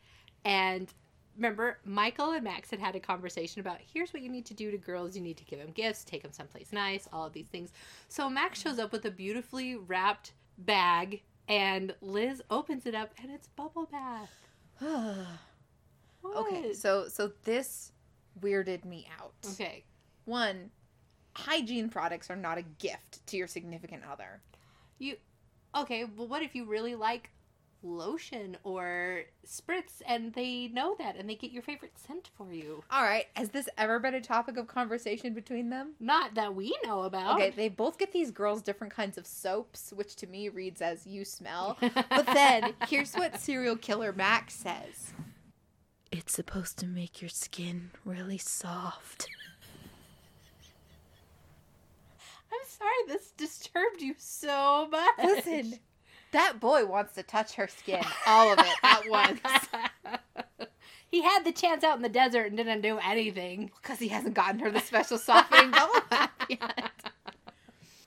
[SPEAKER 1] And remember, Michael and Max had had a conversation about here's what you need to do to girls. You need to give them gifts, take them someplace nice, all of these things. So Max shows up with a beautifully wrapped bag, and Liz opens it up, and it's bubble bath.
[SPEAKER 2] okay so so this weirded me out
[SPEAKER 1] Okay.
[SPEAKER 2] one hygiene products are not a gift to your significant other
[SPEAKER 1] You okay, well what if you really like lotion or spritz and they know that and they get your favorite scent for you.
[SPEAKER 2] All right. Has this ever been a topic of conversation between them?
[SPEAKER 1] Not that we know about.
[SPEAKER 2] Okay, they both get these girls different kinds of soaps, which to me reads as you smell. But then here's what serial killer Max says. It's supposed to make your skin really soft.
[SPEAKER 1] I'm sorry this disturbed you so much.
[SPEAKER 2] Listen, that boy wants to touch her skin, all of it at once.
[SPEAKER 1] he had the chance out in the desert and didn't do anything.
[SPEAKER 2] Because he hasn't gotten her the special softening bubble bath yet.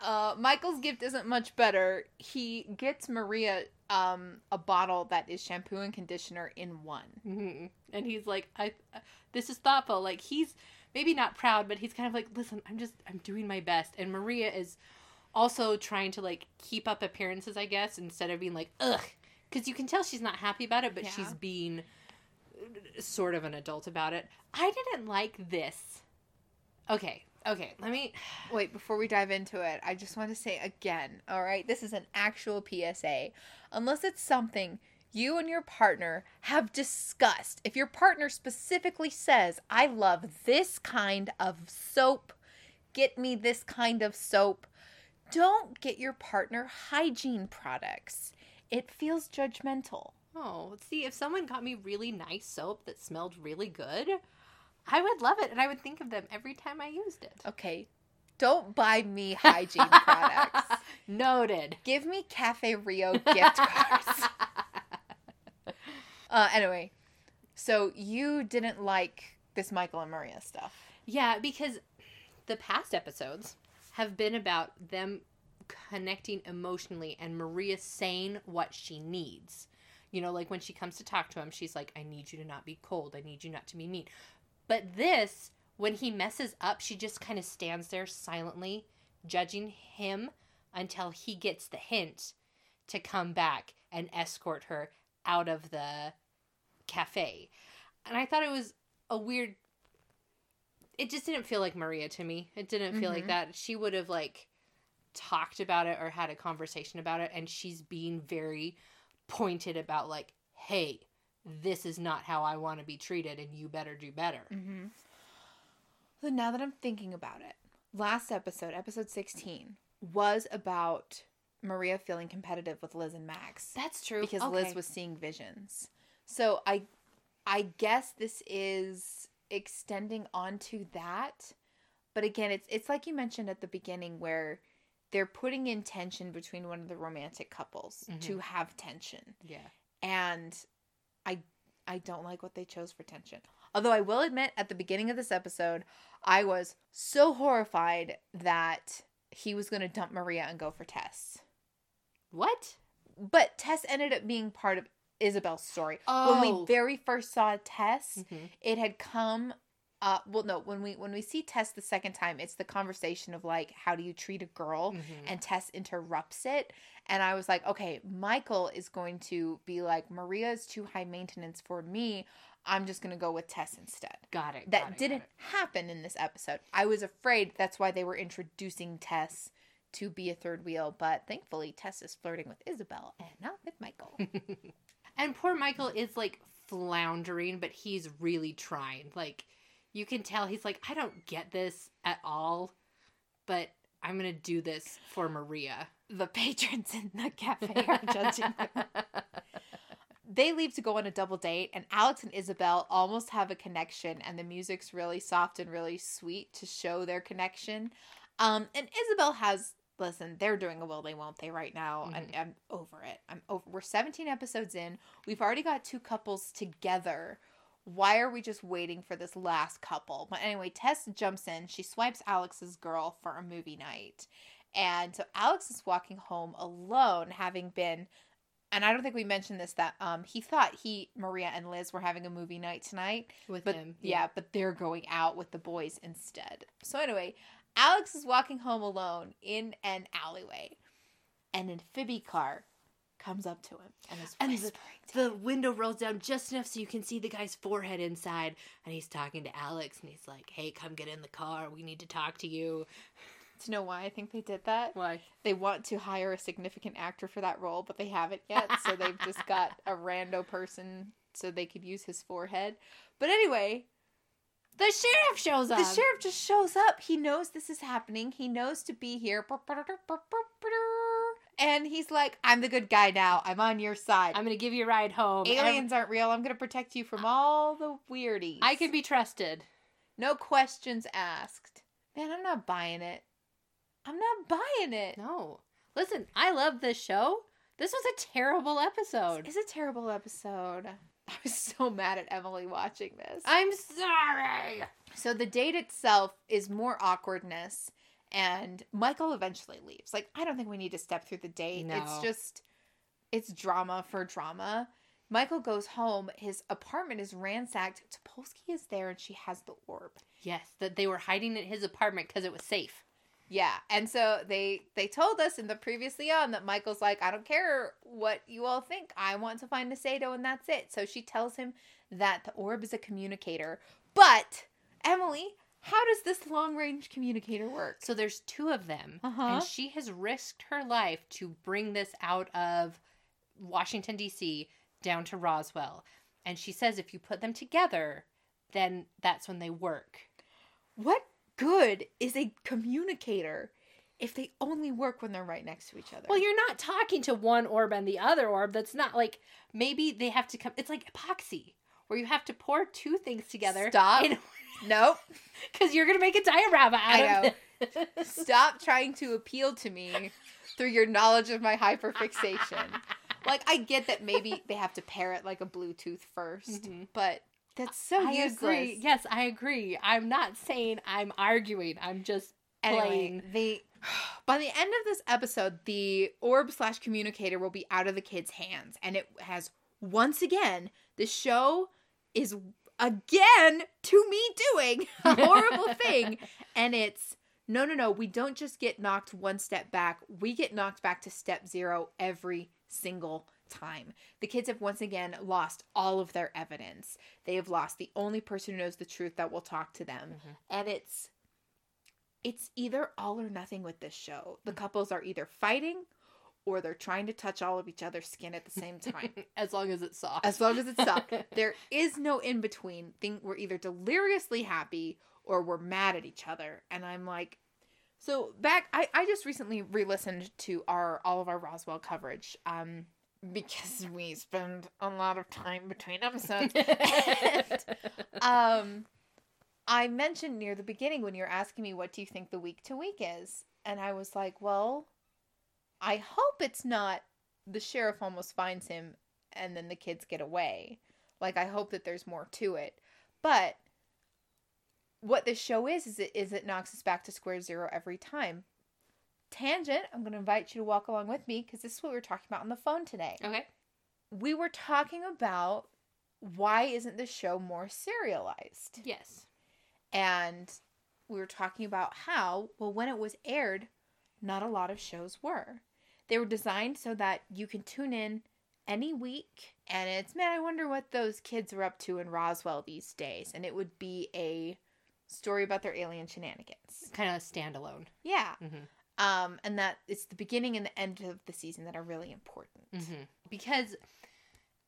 [SPEAKER 2] Uh, Michael's gift isn't much better. He gets Maria um, a bottle that is shampoo and conditioner in one.
[SPEAKER 1] Mm-hmm. And he's like, "I, uh, this is thoughtful." Like he's maybe not proud, but he's kind of like, "Listen, I'm just, I'm doing my best." And Maria is also trying to like keep up appearances, I guess, instead of being like, "Ugh," because you can tell she's not happy about it, but
[SPEAKER 2] Yeah.
[SPEAKER 1] she's being sort of an adult about it. I didn't like this. Okay, okay, let me.
[SPEAKER 2] Wait, before we dive into it, I just want to say again, all right, this is an actual PSA. Unless it's something you and your partner have discussed, if your partner specifically says, I love this kind of soap, get me this kind of soap, don't get your partner hygiene products. It feels judgmental.
[SPEAKER 1] Oh, see, if someone got me really nice soap that smelled really good, I would love it and I would think of them every time I used it.
[SPEAKER 2] Okay, don't buy me hygiene products.
[SPEAKER 1] Noted.
[SPEAKER 2] Give me Cafe Rio gift cards. Uh, anyway, so you didn't like this Michael and Maria stuff.
[SPEAKER 1] Yeah, because the past episodes have been about them connecting emotionally and Maria saying what she needs. You know, like when she comes to talk to him, she's like, I need you to not be cold. I need you not to be mean. But this, when he messes up, she just kind of stands there silently, judging him until he gets the hint to come back and escort her out of the cafe. And I thought it was a weird it just didn't feel like Maria to me. It didn't feel like
[SPEAKER 2] Mhm.
[SPEAKER 1] that. She would have like talked about it or had a conversation about it and she's being very pointed about like, "Hey, this is not how I want to be treated and you better do better."
[SPEAKER 2] Mm-hmm. So now that I'm thinking about it, last episode, episode 16, was about Maria feeling competitive with Liz and Max
[SPEAKER 1] That's true
[SPEAKER 2] because
[SPEAKER 1] Okay.
[SPEAKER 2] Liz was seeing visions. So I, I guess this is extending onto that, but again, it's it's like you mentioned at the beginning where they're putting in tension between one of the romantic couples to mm-hmm. have tension
[SPEAKER 1] yeah.
[SPEAKER 2] and I I don't like what they chose for tension. Although I will admit at the beginning of this episode, I was so horrified that he was going to dump Maria and go for Tess.
[SPEAKER 1] What?
[SPEAKER 2] But Tess ended up being part of Isabel's story. When we
[SPEAKER 1] Oh.
[SPEAKER 2] very first saw Tess,
[SPEAKER 1] Mhm.
[SPEAKER 2] it had come uh well no, when we when we see Tess the second time, it's the conversation of like how do you treat a girl?
[SPEAKER 1] Mhm.
[SPEAKER 2] and Tess interrupts it. And I was like, okay, Michael is going to be like, Maria is too high maintenance for me. I'm just going to go with Tess instead.
[SPEAKER 1] Got it.
[SPEAKER 2] That
[SPEAKER 1] got it,
[SPEAKER 2] didn't
[SPEAKER 1] it.
[SPEAKER 2] happen in this episode. I was afraid that's why they were introducing Tess to be a third wheel, but thankfully Tess is flirting with Isabel and not with Michael.
[SPEAKER 1] And poor Michael is like floundering, but he's really trying. Like you can tell he's like, I don't get this at all, but I'm gonna do this for Maria.
[SPEAKER 2] the patrons in the cafe are judging them. they leave to go on a double date and alex and isabel almost have a connection and the music's really soft and really sweet to show their connection um and isabel has listen they're doing a will they won't they right now and i'm over it. I'm over we're 17 episodes in. We've already got two couples together. Why are we just waiting for this last couple? But anyway tess jumps in. She swipes alex's girl for a movie night. And so Alex is walking home alone, having been, and I don't think we mentioned this that um he thought he Maria and Liz were having a movie night tonight,
[SPEAKER 1] With
[SPEAKER 2] but
[SPEAKER 1] him.
[SPEAKER 2] yeah, but they're going out with the boys instead. So anyway, Alex is walking home alone in an alleyway, an FBI car comes up to him and is
[SPEAKER 1] And
[SPEAKER 2] to
[SPEAKER 1] The window rolls down just enough so you can see the guy's forehead inside, and he's talking to Alex, and he's like, "Hey, come get in the car. We need to talk to you."
[SPEAKER 2] Do you know why I think they did that?
[SPEAKER 1] Why?
[SPEAKER 2] They want to hire a significant actor for that role, but they haven't yet. so they've just got a rando person so they could use his forehead. But anyway,
[SPEAKER 1] The sheriff shows up.
[SPEAKER 2] the sheriff just shows up. He knows this is happening. He knows to be here. And he's like, I'm the good guy now. I'm on your side.
[SPEAKER 1] I'm gonna give you a ride home.
[SPEAKER 2] Aliens aren't real. I'm going to protect you from all the weirdies.
[SPEAKER 1] I can be trusted.
[SPEAKER 2] No questions asked. Man, I'm not buying it. I'm not buying it.
[SPEAKER 1] No. Listen, I love this show. This was a terrible episode.
[SPEAKER 2] It's a terrible episode. I was so mad at Emily watching this.
[SPEAKER 1] I'm sorry.
[SPEAKER 2] So the date itself is more awkwardness, and Michael eventually leaves. Like, I don't think we need to step through the date. It's just, it's drama for drama. Michael goes home. His apartment is ransacked. Topolsky is there, and she has the orb.
[SPEAKER 1] Yes, that they were hiding at his apartment because it was safe.
[SPEAKER 2] Yeah, and so they they told us in the previously on that Michael's like, I don't care what you all think. I want to find Sato, and that's it. So she tells him that the orb is a communicator. But Emily, how does this long range communicator work?
[SPEAKER 1] So there's two of them,
[SPEAKER 2] Uh-huh.
[SPEAKER 1] and she has risked her life to bring this out of Washington D.C. down to Roswell. And she says if you put them together, then that's when they work.
[SPEAKER 2] What good is a communicator if they only work when they're right next to each other?
[SPEAKER 1] Well, you're not talking to one orb and the other orb. That's not like maybe they have to come. It's like epoxy, where you have to pour two things together.
[SPEAKER 2] Stop. nope.
[SPEAKER 1] Because you're gonna make a diorama out
[SPEAKER 2] I
[SPEAKER 1] of it.
[SPEAKER 2] Stop trying to appeal to me through your knowledge of my hyperfixation. Like I get that maybe they have to pair it like a Bluetooth 1st
[SPEAKER 1] Mhm.
[SPEAKER 2] but that's so
[SPEAKER 1] I
[SPEAKER 2] useless.
[SPEAKER 1] agree. Yes, I agree. I'm not saying I'm arguing. I'm just
[SPEAKER 2] Anyway,
[SPEAKER 1] playing.
[SPEAKER 2] they by the end of this episode, the orb slash communicator will be out of the kids' hands, and it has once again the show is again to me doing a horrible thing, and it's no, no, no. We don't just get knocked one step back; we get knocked back to step zero every single time. The kids have once again lost all of their evidence. They have lost the only person who knows the truth that will talk to them,
[SPEAKER 1] Mhm.
[SPEAKER 2] and it's it's either all or nothing with this show. The couples are either fighting or they're trying to touch all of each other's skin at the same time.
[SPEAKER 1] as long as it's soft.
[SPEAKER 2] as long as it's soft. there is no in between. Thing we're either deliriously happy or we're mad at each other. And I'm like so back I, I just recently re-listened to our all of our Roswell coverage. Um because we spend a lot of time between episodes. And, um I mentioned near the beginning when you're asking me what do you think the week to week is, and I was like, well, I hope it's not the sheriff almost finds him and then the kids get away. Like I hope that there's more to it. But what this show is is it is it knocks us back to square zero every time. Tangent, I'm going to invite you to walk along with me because this is what we were talking about on the phone today.
[SPEAKER 1] okay.
[SPEAKER 2] We were talking about why isn't the show more serialized?
[SPEAKER 1] Yes.
[SPEAKER 2] And we were talking about how, well, when it was aired, not a lot of shows were. They were designed so that you can tune in any week and it's, man, I wonder what those kids are up to in Roswell these days. And it would be a story about their alien shenanigans.
[SPEAKER 1] Kind of standalone.
[SPEAKER 2] Yeah.
[SPEAKER 1] Mhm.
[SPEAKER 2] Um, and that it's the beginning and the end of the season that are really important.
[SPEAKER 1] Mm-hmm. Because,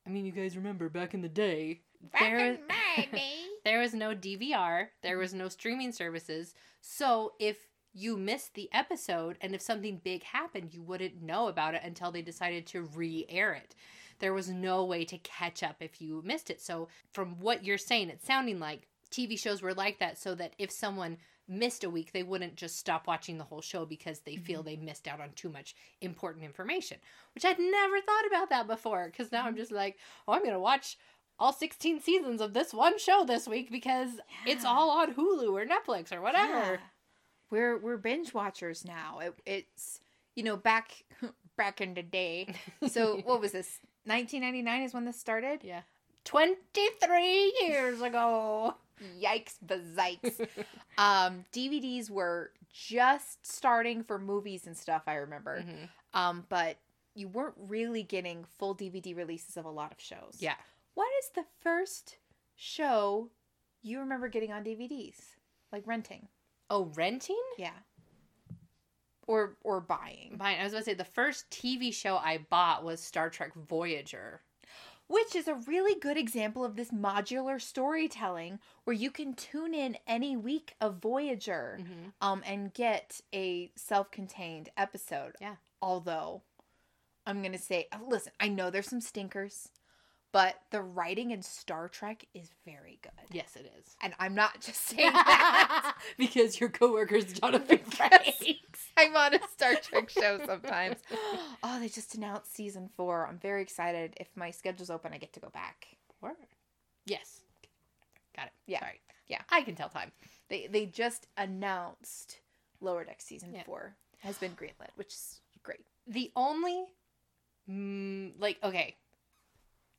[SPEAKER 1] I mean, you guys remember back in the day,
[SPEAKER 2] Back
[SPEAKER 1] there,
[SPEAKER 2] in my day.
[SPEAKER 1] there was no DVR, there was no streaming services. So if you missed the episode and if something big happened, you wouldn't know about it until they decided to re air it. There was no way to catch up if you missed it. So, from what you're saying, it's sounding like TV shows were like that so that if someone missed a week, they wouldn't just stop watching the whole show because they feel mm-hmm. they missed out on too much important information, which I'd never thought about that before. Because now I'm mm-hmm. just like, oh, I'm going to watch all 16 seasons of this one show this week because it's all on Hulu or Netflix or whatever.
[SPEAKER 2] Yeah. We're we're binge watchers now. It, it's you know back back in the day. So what was this? 1999 is when this started.
[SPEAKER 1] Yeah. 23 years ago.
[SPEAKER 2] Yikes, bazikes. um, DVDs were just starting for movies and stuff. I remember.
[SPEAKER 1] Mhm.
[SPEAKER 2] Um, but you weren't really getting full DVD releases of a lot of shows.
[SPEAKER 1] Yeah.
[SPEAKER 2] What is the first show you remember getting on DVDs, like renting?
[SPEAKER 1] Oh, renting?
[SPEAKER 2] Yeah. or or buying.
[SPEAKER 1] Mine. I was going to say the first TV show I bought was Star Trek Voyager.
[SPEAKER 2] Which is a really good example of this modular storytelling where you can tune in any week of Voyager
[SPEAKER 1] Mm-hmm.
[SPEAKER 2] um and get a self-contained episode.
[SPEAKER 1] Yeah.
[SPEAKER 2] Although I'm going to say listen, I know there's some stinkers, but the writing in Star Trek is very good.
[SPEAKER 1] Yes, it is.
[SPEAKER 2] And I'm not just saying that.
[SPEAKER 1] because your coworker's Jonathan Frakes.
[SPEAKER 2] I'm on a Star Trek show sometimes. Oh, they just announced season four. I'm very excited. If my schedule's open, I get to go back.
[SPEAKER 1] Word. Yes. Got it.
[SPEAKER 2] Yeah.
[SPEAKER 1] Sorry.
[SPEAKER 2] Yeah.
[SPEAKER 1] I can tell time.
[SPEAKER 2] They they just announced Lower Deck season
[SPEAKER 1] Yeah.
[SPEAKER 2] four has been greenlit, which is great.
[SPEAKER 1] The only, mm, like, okay,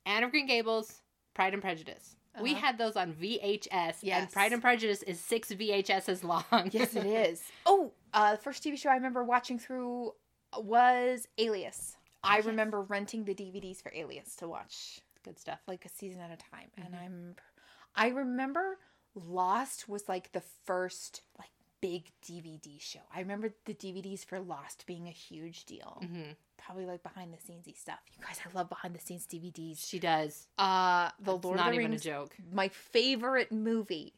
[SPEAKER 1] Anne of Green Gables, Pride and Prejudice. We
[SPEAKER 2] Uh-huh.
[SPEAKER 1] had those on VHS, and Pride and Prejudice is six VHSs long.
[SPEAKER 2] Yes, it is. Oh, uh, the first TV show I remember watching through was Alias. I
[SPEAKER 1] yes.
[SPEAKER 2] remember renting the DVDs for Alias to watch
[SPEAKER 1] Good stuff.
[SPEAKER 2] like a season at a time, and
[SPEAKER 1] Mhm.
[SPEAKER 2] I'm, I remember Lost was like the first like big DVD show. I remember the DVDs for Lost being a huge deal.
[SPEAKER 1] hmm
[SPEAKER 2] Probably like behind the scenesy stuff. You guys, I love behind the scenes DVDs.
[SPEAKER 1] She does.
[SPEAKER 2] Uh, the
[SPEAKER 1] It's
[SPEAKER 2] Lord
[SPEAKER 1] not
[SPEAKER 2] of the
[SPEAKER 1] even
[SPEAKER 2] Rings
[SPEAKER 1] a joke.
[SPEAKER 2] my favorite movie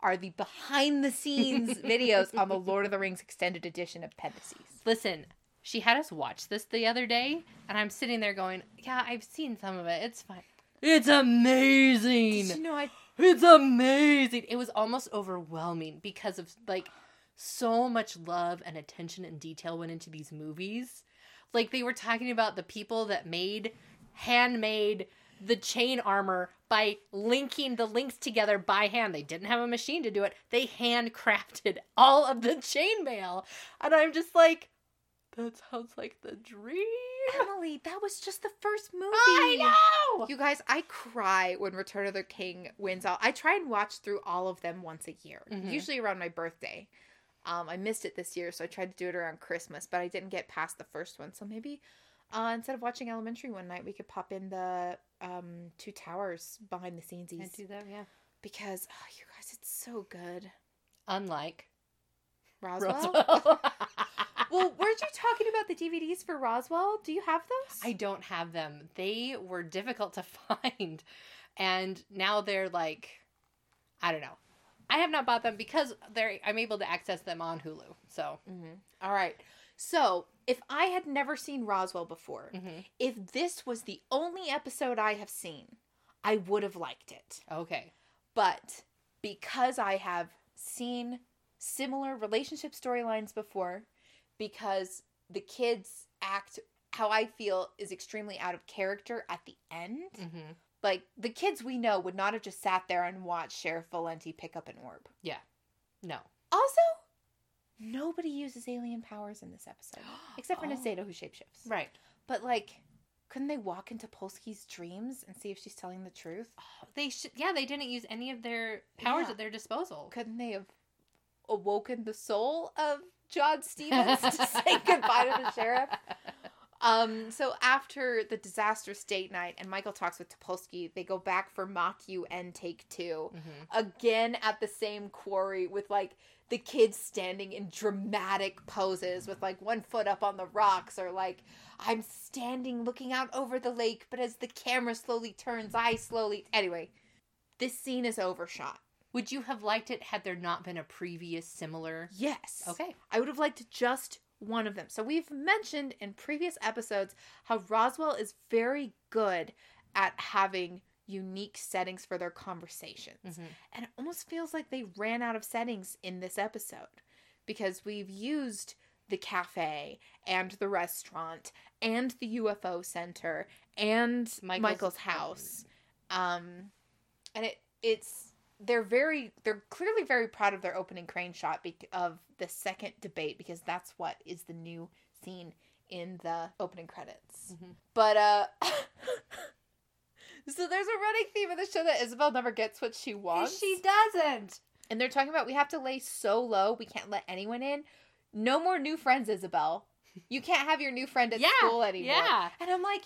[SPEAKER 2] are the behind the scenes videos on the Lord of the Rings extended edition of Appendices.
[SPEAKER 1] Listen, she had us watch this the other day, and I'm sitting there going, "Yeah, I've seen some of it. It's fine. It's amazing.
[SPEAKER 2] Did you know I
[SPEAKER 1] It's amazing. It was almost overwhelming because of like so much love and attention and detail went into these movies. Like they were talking about the people that made handmade the chain armor by linking the links together by hand. They didn't have a machine to do it. They handcrafted all of the chainmail. And I'm just like that sounds like the dream.
[SPEAKER 2] Emily, that was just the first movie.
[SPEAKER 1] I know.
[SPEAKER 2] You guys, I cry when Return of the King wins out. I try and watch through all of them once a year,
[SPEAKER 1] Mhm.
[SPEAKER 2] usually around my birthday. Um, I missed it this year, so I tried to do it around Christmas, but I didn't get past the first one. So maybe uh, instead of watching Elementary one night, we could pop in the um, Two Towers behind the scenes
[SPEAKER 1] Can't do that, yeah.
[SPEAKER 2] because oh, you guys, it's so good.
[SPEAKER 1] Unlike
[SPEAKER 2] Roswell.
[SPEAKER 1] Roswell.
[SPEAKER 2] well, weren't you talking about the DVDs for Roswell? Do you have those?
[SPEAKER 1] I don't have them. They were difficult to find. And now they're like I don't know. I have not bought them because they're I'm able to access them on Hulu. So,
[SPEAKER 2] Mm-hmm. All right. So, if I had never seen Roswell before,
[SPEAKER 1] mhm.
[SPEAKER 2] if this was the only episode I have seen, I would have liked it.
[SPEAKER 1] okay.
[SPEAKER 2] But because I have seen similar relationship storylines before, because the kids act how I feel is extremely out of character at the end,
[SPEAKER 1] Mhm.
[SPEAKER 2] like the kids we know would not have just sat there and watched Sheriff Valenti pick up an orb. Yeah.
[SPEAKER 1] No.
[SPEAKER 2] Also, nobody uses alien powers in this episode, except for
[SPEAKER 1] Oh.
[SPEAKER 2] Nasedo who shapeshifts.
[SPEAKER 1] Right.
[SPEAKER 2] But like, couldn't they walk into Polsky's dreams and see if she's telling the truth?
[SPEAKER 1] They should yeah, they didn't use any of their powers
[SPEAKER 2] Yeah.
[SPEAKER 1] at their disposal.
[SPEAKER 2] Couldn't they have awoken the soul of John Stevens to say goodbye to the sheriff? Um, so after the disastrous date night and Michael talks with Topolsky, they go back for mock UN take two.
[SPEAKER 1] Mhm.
[SPEAKER 2] Again at the same quarry with like the kids standing in dramatic poses with like one foot up on the rocks or like I'm standing looking out over the lake, but as the camera slowly turns, I slowly anyway. This scene is overshot.
[SPEAKER 1] Would you have liked it had there not been a previous similar
[SPEAKER 2] Yes.
[SPEAKER 1] Okay.
[SPEAKER 2] I would have liked just one of them. So we've mentioned in previous episodes how Roswell is very good at having unique settings for their conversations.
[SPEAKER 1] Mhm.
[SPEAKER 2] And it almost feels like they ran out of settings in this episode because we've used the cafe and the restaurant and the UFO center and
[SPEAKER 1] Michael's-
[SPEAKER 2] Michael's, house. Um and it it's they're very they're clearly very proud of their opening crane shot bec- of the second debate because that's what is the new scene in the opening credits.
[SPEAKER 1] Mhm.
[SPEAKER 2] But uh so there's a running theme of the show that Isabel never gets what she wants.
[SPEAKER 1] She doesn't.
[SPEAKER 2] and they're talking about we have to lay so low we can't let anyone in. No more new friends, Isabel. You can't have your new friend at
[SPEAKER 1] Yeah,
[SPEAKER 2] school anymore.
[SPEAKER 1] yeah.
[SPEAKER 2] And I'm like,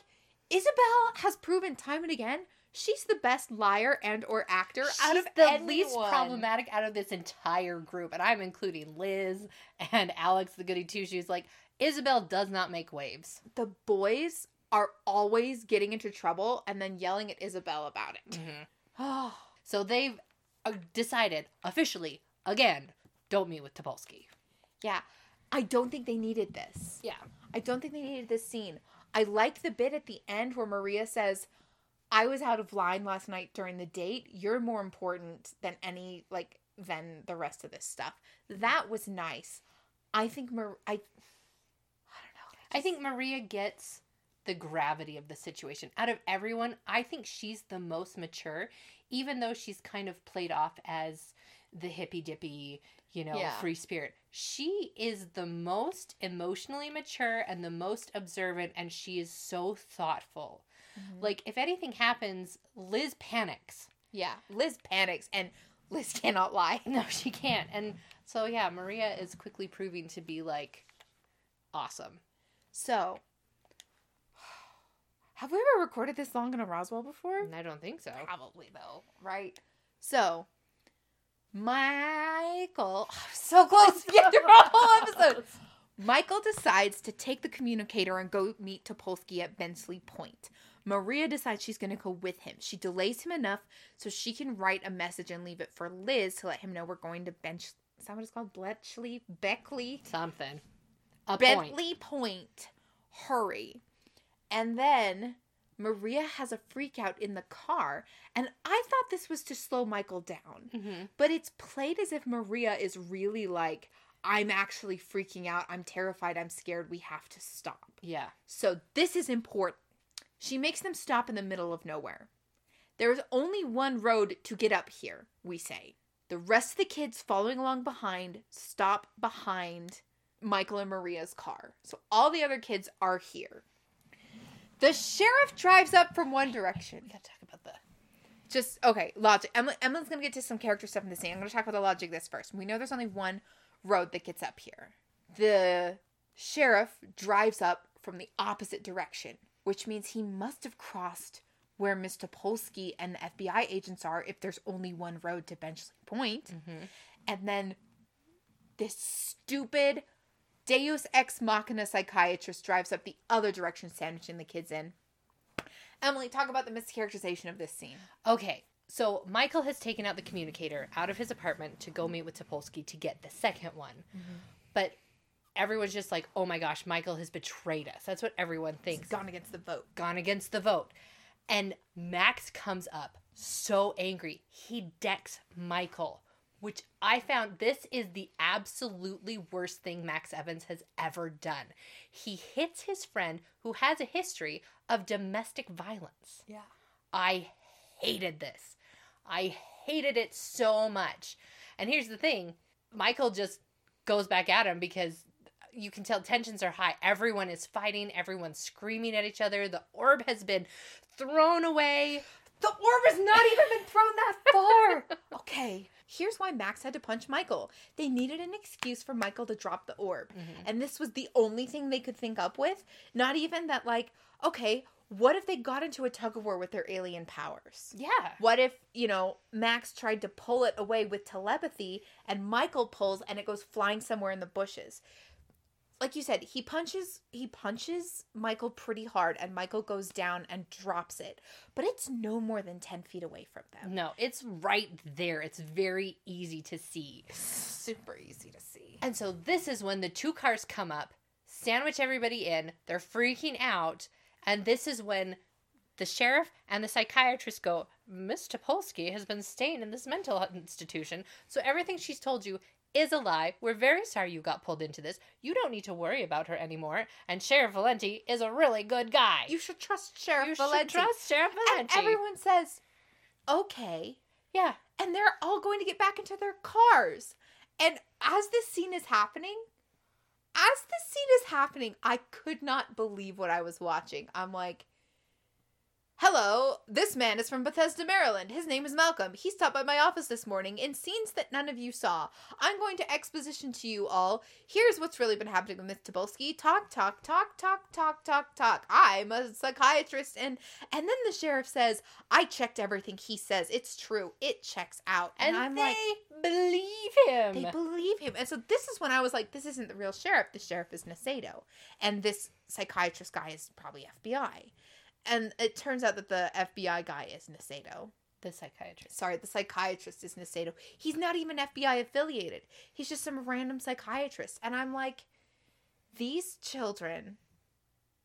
[SPEAKER 2] Isabel has proven time and again she's the best liar and or actor out of
[SPEAKER 1] the
[SPEAKER 2] anyone.
[SPEAKER 1] least problematic out of this entire group, and I'm including Liz and Alex, the goody two shoes. Like Isabel does not make waves.
[SPEAKER 2] The boys are always getting into trouble and then yelling at Isabel about it. Oh,
[SPEAKER 1] So they've uh, decided officially again, don't meet with Topolsky.
[SPEAKER 2] yeah. I don't think they needed this.
[SPEAKER 1] Yeah,
[SPEAKER 2] I don't think they needed this scene. I like the bit at the end where Maria says, I was out of line last night during the date. You're more important than any, like, than the rest of this stuff. That was nice. I think Mar- I, I don't know.
[SPEAKER 1] I think Maria gets the gravity of the situation. Out of everyone, I think she's the most mature, even though she's kind of played off as the hippy dippy, you know,
[SPEAKER 2] Yeah.
[SPEAKER 1] free spirit. She is the most emotionally mature and the most observant, and she is so thoughtful. Mm-hmm. Like, if anything happens, Liz panics.
[SPEAKER 2] Yeah. Liz panics and Liz cannot lie.
[SPEAKER 1] No, she can't. And so, yeah, Maria is quickly proving to be like awesome.
[SPEAKER 2] So, have we ever recorded this long in a Roswell before?
[SPEAKER 1] I don't think so.
[SPEAKER 2] Probably though, right? So, Michael, so close to get through a whole episode. Michael decides to take the communicator and go meet Topolsky at Bensley Point. Maria decides she's going to go with him. She delays him enough so she can write a message and leave it for Liz to let him know we're going to Bench. Is that what it's called? Bletchley? Beckley?
[SPEAKER 1] Something. A point.
[SPEAKER 2] Bentley Point. Hurry. And then Maria has a freak out in the car. And I thought this was to slow Michael down.
[SPEAKER 1] Mm-hmm.
[SPEAKER 2] But it's played as if Maria is really like, I'm actually freaking out. I'm terrified. I'm scared. We have to stop.
[SPEAKER 1] Yeah.
[SPEAKER 2] So this is important. She makes them stop in the middle of nowhere. There is only one road to get up here, we say. The rest of the kids following along behind stop behind Michael and Maria's car. So all the other kids are here. The sheriff drives up from one direction.
[SPEAKER 1] We gotta talk about the.
[SPEAKER 2] Just okay, logic. Emily, Emily's gonna get to some character stuff in the scene. I'm gonna talk about the logic of this first. We know there's only one road that gets up here. The sheriff drives up from the opposite direction, which means he must have crossed where Miss Topolsky and the FBI agents are if there's only one road to Benchley Point. Mm-hmm. And then this stupid Deus ex machina psychiatrist drives up the other direction, sandwiching the kids in. Emily, talk about the mischaracterization of this scene.
[SPEAKER 1] Okay, so Michael has taken out the communicator out of his apartment to go meet with Topolsky to get the second one. Mm-hmm. But everyone's just like, oh my gosh, Michael has betrayed us. That's what everyone thinks.
[SPEAKER 2] Gone against the vote.
[SPEAKER 1] Gone against the vote. And Max comes up so angry. He decks Michael, which I found this is the absolutely worst thing Max Evans has ever done. He hits his friend who has a history of domestic violence.
[SPEAKER 2] Yeah.
[SPEAKER 1] I hated this. I hated it so much. And here's the thing Michael just goes back at him because you can tell tensions are high. Everyone is fighting, everyone's screaming at each other. The orb has been thrown away.
[SPEAKER 2] The orb has not even been thrown that far. okay. Here's why Max had to punch Michael. They needed an excuse for Michael to drop the orb. Mm-hmm. And this was the only thing they could think up with. Not even that, like, okay, what if they got into a tug of war with their alien powers?
[SPEAKER 1] Yeah.
[SPEAKER 2] What if, you know, Max tried to pull it away with telepathy and Michael pulls and it goes flying somewhere in the bushes? Like you said, he punches he punches Michael pretty hard and Michael goes down and drops it. But it's no more than 10 feet away from them.
[SPEAKER 1] No, it's right there. It's very easy to see.
[SPEAKER 2] Super easy to see.
[SPEAKER 1] And so this is when the two cars come up, sandwich everybody in, they're freaking out, and this is when the sheriff and the psychiatrist go, Miss Topolsky has been staying in this mental institution, so everything she's told you is a lie. We're very sorry you got pulled into this. You don't need to worry about her anymore. And Sheriff Valenti is a really good guy.
[SPEAKER 2] You should trust Sheriff
[SPEAKER 1] You
[SPEAKER 2] Valenti.
[SPEAKER 1] should trust Sheriff
[SPEAKER 2] and
[SPEAKER 1] Valenti.
[SPEAKER 2] everyone says, "Okay."
[SPEAKER 1] yeah.
[SPEAKER 2] And they're all going to get back into their cars. And as this scene is happening, as this scene is happening, I could not believe what I was watching. I'm like, Hello, this man is from Bethesda, Maryland. His name is Malcolm. He stopped by my office this morning in scenes that none of you saw. I'm going to exposition to you all. Here's what's really been happening with Miss Topolsky. Talk, talk, talk, talk, talk, talk, talk. I'm a psychiatrist, and and then the sheriff says, "I checked everything he says. It's true. It checks out."
[SPEAKER 1] And,
[SPEAKER 2] I'm
[SPEAKER 1] they
[SPEAKER 2] like,
[SPEAKER 1] believe him.
[SPEAKER 2] they believe him. And so this is when I was like, this isn't the real sheriff. The sheriff is Nasedo. And this psychiatrist guy is probably FBI. And it turns out that the FBI guy is Nasedo.
[SPEAKER 1] the psychiatrist.
[SPEAKER 2] Sorry, the psychiatrist is Nasedo. He's not even FBI affiliated. He's just some random psychiatrist. And I'm like, these children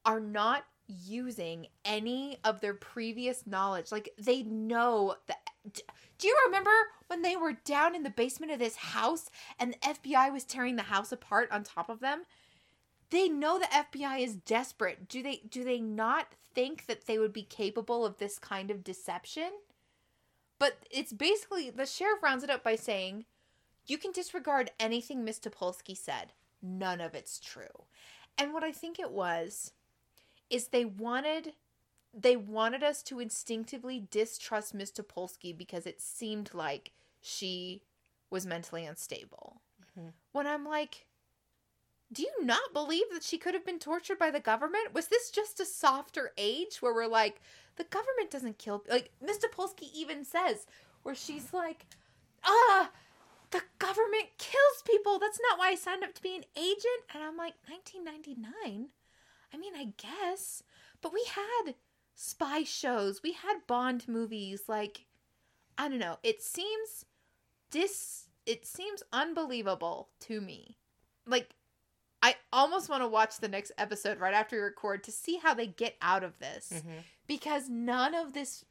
[SPEAKER 2] are not using any of their previous knowledge. Like they know that. Do you remember when they were down in the basement of this house and the FBI was tearing the house apart on top of them? They know the FBI is desperate. Do they do they not think that they would be capable of this kind of deception? But it's basically the sheriff rounds it up by saying, "You can disregard anything Miss Topolsky said. None of it's true." And what I think it was is they wanted they wanted us to instinctively distrust Miss Topolsky because it seemed like she was mentally unstable.
[SPEAKER 1] Mhm.
[SPEAKER 2] When I'm like, do you not believe that she could have been tortured by the government? Was this just a softer age where we're like, the government doesn't kill like Miss Topolsky even says where she's like, ah, the government kills people. That's not why I signed up to be an agent. And I'm like, 1999. I mean, I guess, but we had spy shows, we had Bond movies. Like, I don't know. It seems dis. It seems unbelievable to me. Like, I almost want to watch the next episode right after we record to see how they get out of this
[SPEAKER 1] Mhm.
[SPEAKER 2] because none of this.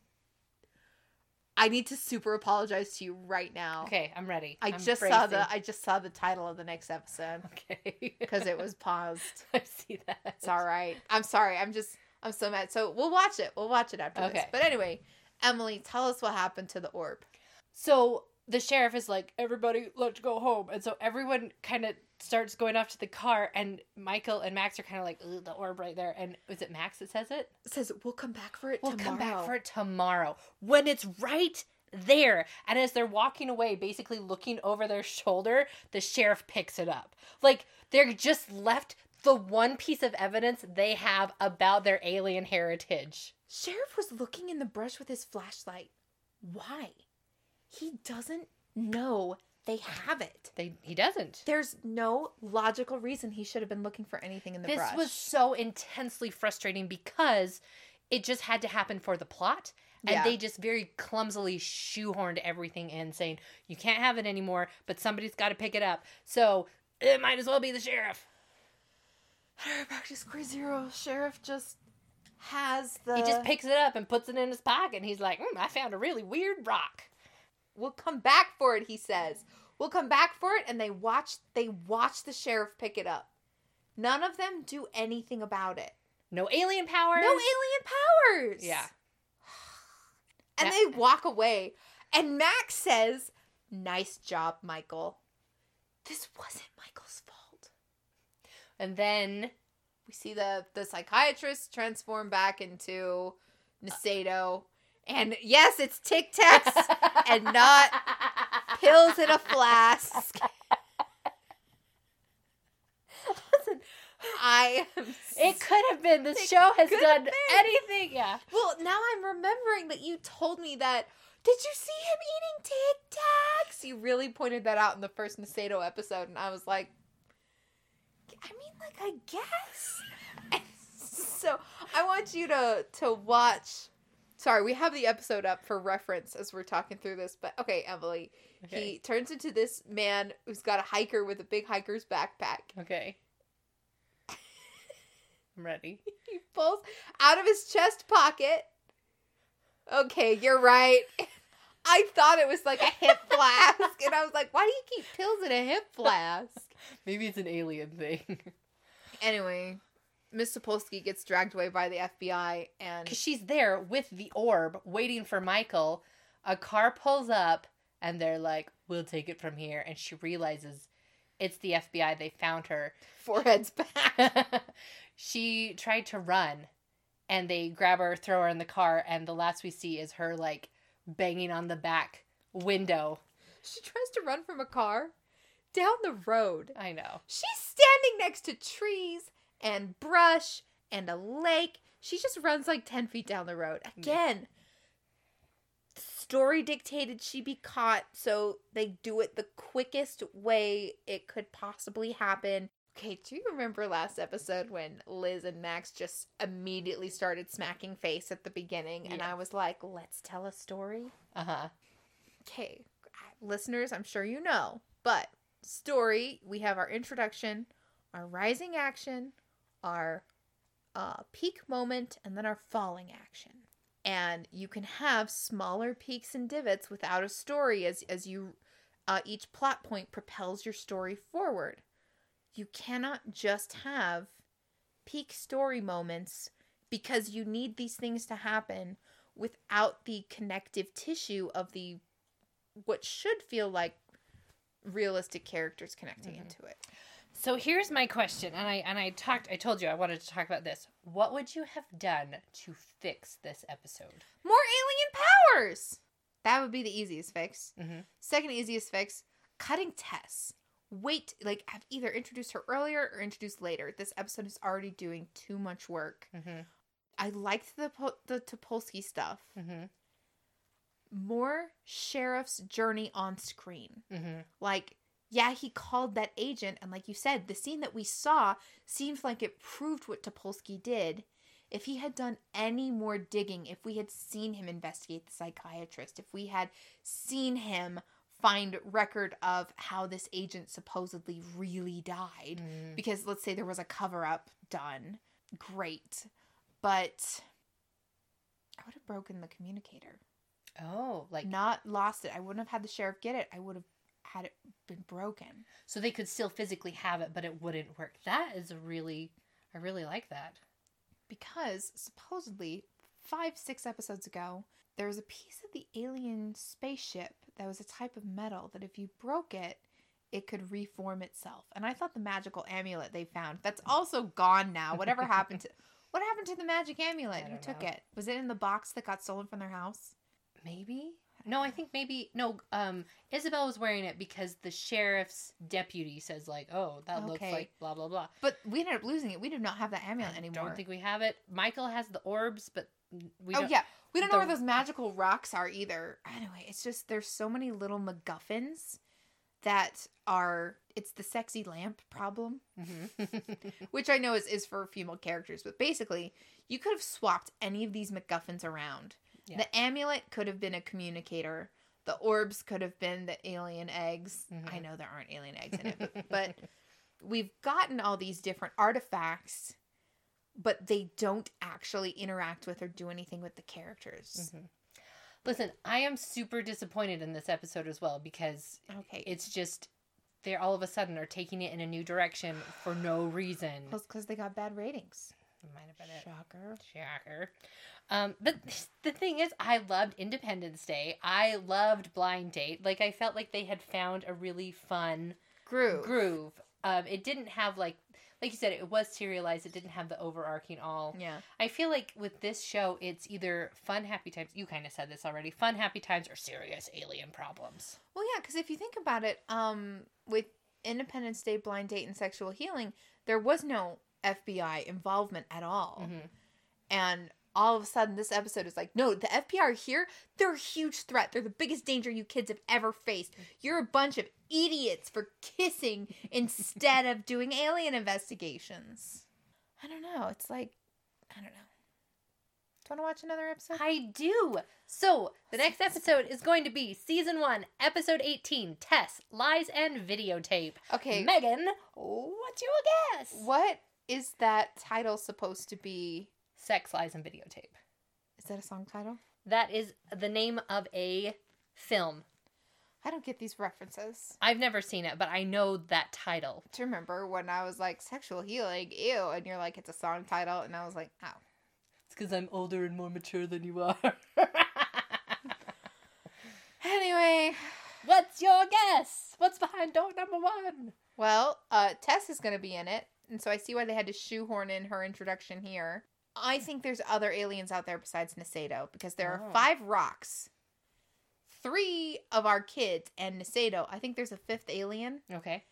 [SPEAKER 2] I need to super apologize to you right now.
[SPEAKER 1] Okay, I'm ready.
[SPEAKER 2] I
[SPEAKER 1] I'm
[SPEAKER 2] just saw the I just saw the title of the next episode
[SPEAKER 1] Okay.
[SPEAKER 2] because it was paused.
[SPEAKER 1] I see that.
[SPEAKER 2] It's all right. I'm sorry. I'm just I'm so mad. So we'll watch it. We'll watch it after this. But anyway, Emily, tell us what happened to the orb.
[SPEAKER 1] So the sheriff is like, everybody, let's go home. And so everyone kind of starts going off to the car, and Michael and Max are kind of like, the orb right there. And is it Max that says it?
[SPEAKER 2] It says we'll come back for it
[SPEAKER 1] We'll
[SPEAKER 2] tomorrow.
[SPEAKER 1] come back for it tomorrow when it's right there. And as they're walking away, basically looking over their shoulder, the sheriff picks it up. Like they're just left the one piece of evidence they have about their alien heritage.
[SPEAKER 2] Sheriff was looking in the brush with his flashlight. Why? He doesn't know they have it.
[SPEAKER 1] They he doesn't.
[SPEAKER 2] There's no logical reason he should have been looking for anything in the
[SPEAKER 1] this
[SPEAKER 2] brush.
[SPEAKER 1] This was so intensely frustrating because it just had to happen for the plot and
[SPEAKER 2] Yeah.
[SPEAKER 1] they just very clumsily shoehorned everything in saying you can't have it anymore but somebody's got to pick it up so it might as well be the sheriff
[SPEAKER 2] back to square zero. Sheriff just has the.
[SPEAKER 1] he just picks it up and puts it in his pocket and he's like mm, i found a really weird rock
[SPEAKER 2] We'll come back for it, he says. We'll come back for it, and they watch they watch the sheriff pick it up. None of them do anything about it.
[SPEAKER 1] no alien powers
[SPEAKER 2] No alien powers.
[SPEAKER 1] yeah
[SPEAKER 2] And they walk away. And Max says, Nice job, Michael. This wasn't Michael's fault.
[SPEAKER 1] and then
[SPEAKER 2] We see the, the psychiatrist transform back into Nasedo. And yes, it's Tic Tacs and not pills in a flask.
[SPEAKER 1] Listen,
[SPEAKER 2] I am
[SPEAKER 1] it could have been
[SPEAKER 2] The
[SPEAKER 1] show has done anything yeah
[SPEAKER 2] Well, now I'm remembering that you told me that. Did you see him eating Tic Tacs? You really pointed that out in the first Nasedo episode, and I was like, I mean, like, I guess. So I want you to to watch. Sorry, we have the episode up for reference as we're talking through this, but okay, Emily. He turns into this man who's got a hiker with a big hiker's backpack.
[SPEAKER 1] okay i'm ready
[SPEAKER 2] He pulls out of his chest pocket. Okay, you're right. I thought it was like a hip flask, and I was like, "Why do you keep pills in a hip flask?"
[SPEAKER 1] maybe it's an alien thing
[SPEAKER 2] Anyway, Miss Topolsky gets dragged away by the FBI, and
[SPEAKER 1] because she's there with the orb waiting for Michael. A car pulls up and they're like, "We'll take it from here." And she realizes it's the FBI. They found her.
[SPEAKER 2] foreheads back.
[SPEAKER 1] she tried to run, and they grab her, throw her in the car, and the last we see is her like banging on the back window.
[SPEAKER 2] She tries to run from a car down the road.
[SPEAKER 1] I know.
[SPEAKER 2] She's standing next to trees and brush and a lake. She just runs like 10 feet down the road. Again, story dictated she be caught, so they do it the quickest way it could possibly happen. Okay, do you remember last episode when Liz and Max just immediately started smacking face at the beginning? And I was like, let's tell a story?
[SPEAKER 1] Uh huh.
[SPEAKER 2] okay, listeners, I'm sure you know, but story, we have our introduction, our rising action, our uh, peak moment, and then our falling action. And you can have smaller peaks and divots without a story as as you uh, each plot point propels your story forward. You cannot just have peak story moments because you need these things to happen without the connective tissue of the what should feel like realistic characters connecting
[SPEAKER 1] Mhm.
[SPEAKER 2] into it.
[SPEAKER 1] So here's my question, and I and I talked. I told you I wanted to talk about this. What would you have done to fix this episode?
[SPEAKER 2] More alien powers. That would be the easiest fix.
[SPEAKER 1] Mm-hmm.
[SPEAKER 2] Second easiest fix: cutting Tess. Wait, like I've either introduced her earlier or introduced later. This episode is already doing too much work.
[SPEAKER 1] Mm-hmm.
[SPEAKER 2] I liked the the Topolsky stuff.
[SPEAKER 1] Mm-hmm.
[SPEAKER 2] More sheriff's journey on screen.
[SPEAKER 1] Mm-hmm.
[SPEAKER 2] like yeah he called that agent and like you said the scene that we saw seems like it proved what topolsky did. If he had done any more digging if we had seen him investigate the psychiatrist if we had seen him find record of how this agent supposedly really died
[SPEAKER 1] Mm-hmm.
[SPEAKER 2] because let's say there was a cover up done great. But i would have broken the communicator.
[SPEAKER 1] Oh, like
[SPEAKER 2] not lost it. I wouldn't have had the sheriff get it. I would have had it been broken
[SPEAKER 1] so they could still physically have it, but it wouldn't work. That is a really, I really like that.
[SPEAKER 2] because supposedly five six episodes ago there was a piece of the alien spaceship that was a type of metal that if you broke it it could reform itself and i thought the magical amulet they found that's also gone now whatever happened to what happened to the magic amulet who took
[SPEAKER 1] know.
[SPEAKER 2] it was it in the box that got stolen from their house
[SPEAKER 1] Maybe. No, I think maybe no. Um, Isabel was wearing it because the sheriff's deputy says like, "Oh, that looks like blah blah blah."
[SPEAKER 2] but we ended up losing it we do not have that amulet
[SPEAKER 1] I
[SPEAKER 2] anymore I
[SPEAKER 1] Don't think we have it. Michael has the orbs, but we
[SPEAKER 2] oh
[SPEAKER 1] don't.
[SPEAKER 2] yeah we don't know where those magical rocks are either anyway it's just there's so many little macguffins that are it's the sexy lamp problem
[SPEAKER 1] Mhm.
[SPEAKER 2] which i know is, is for female characters but basically you could have swapped any of these macguffins around
[SPEAKER 1] Yeah.
[SPEAKER 2] the amulet could have been a communicator the orbs could have been the alien eggs
[SPEAKER 1] Mhm.
[SPEAKER 2] i know there aren't alien eggs in it but, we've gotten all these different artifacts but they don't actually interact with or do anything with the characters.
[SPEAKER 1] Mhm. Listen, I am super disappointed in this episode as well because
[SPEAKER 2] Okay.
[SPEAKER 1] it's just they all of a sudden are taking it in a new direction for no reason.
[SPEAKER 2] Well, because they got bad ratings.
[SPEAKER 1] Might have been it.
[SPEAKER 2] Shocker.
[SPEAKER 1] Shocker. Um, but the thing is, I loved Independence Day. I loved Blind Date. Like, I felt like they had found a really fun
[SPEAKER 2] Groove.
[SPEAKER 1] groove. Um, it didn't have like, like you said, it was serialized. It didn't have the overarching all.
[SPEAKER 2] Yeah.
[SPEAKER 1] I feel like with this show, it's either fun, happy times. You kind of said this already. Fun, happy times, or serious alien problems.
[SPEAKER 2] Well, yeah, because if you think about it, um, with Independence Day, Blind Date, and Sexual Healing, there was no FBI involvement at all.
[SPEAKER 1] Mhm.
[SPEAKER 2] And all of a sudden, this episode is like, no, the FBI are here. They're a huge threat. They're the biggest danger you kids have ever faced. You're a bunch of idiots for kissing instead of doing alien investigations. I don't know. It's like, I don't know. Do you want to watch another episode?
[SPEAKER 1] I do. So the next episode is going to be season one, episode eighteen. Tess, lies, and videotape.
[SPEAKER 2] Okay.
[SPEAKER 1] Megan, what's your guess?
[SPEAKER 2] What is that title supposed to be?
[SPEAKER 1] Sex, lies, and videotape.
[SPEAKER 2] Is that a song title?
[SPEAKER 1] That is the name of a film.
[SPEAKER 2] I don't get these references.
[SPEAKER 1] I've never seen it, but I know that title.
[SPEAKER 2] To remember when I was like sexual healing, ew, and you're like it's a song title, and I was like, oh.
[SPEAKER 1] It's because I'm older and more mature than you are.
[SPEAKER 2] Anyway,
[SPEAKER 1] What's your guess? What's behind door number one?
[SPEAKER 2] well, uh, Tess is gonna be in it, and so I see why they had to shoehorn in her introduction here. I think there's other aliens out there besides Nasedo because there are
[SPEAKER 1] Oh.
[SPEAKER 2] five rocks. Three of our kids and Nasedo. I think there's a fifth alien.
[SPEAKER 1] Okay.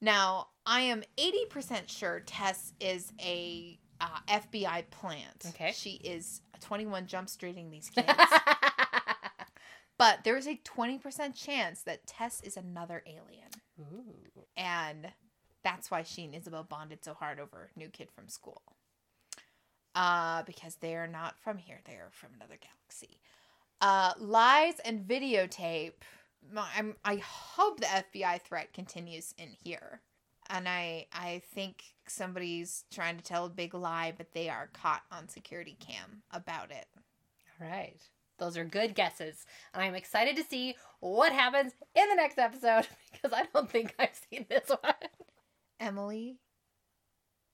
[SPEAKER 2] Now, I am 80% sure Tess is a uh, FBI plant.
[SPEAKER 1] Okay.
[SPEAKER 2] She is 21 jump streeting these kids. but there is a 20% chance that Tess is another alien.
[SPEAKER 1] Ooh.
[SPEAKER 2] And that's why she and Isabel bonded so hard over New Kid from School. Uh, because they're not from here, they're from another galaxy. Uh, lies and videotape. I'm, I hope the FBI threat continues in here. And I I think somebody's trying to tell a big lie, but they are caught on security cam about it.
[SPEAKER 1] All right. Those are good guesses. And I'm excited to see what happens in the next episode because I don't think I've seen this one.
[SPEAKER 2] Emily,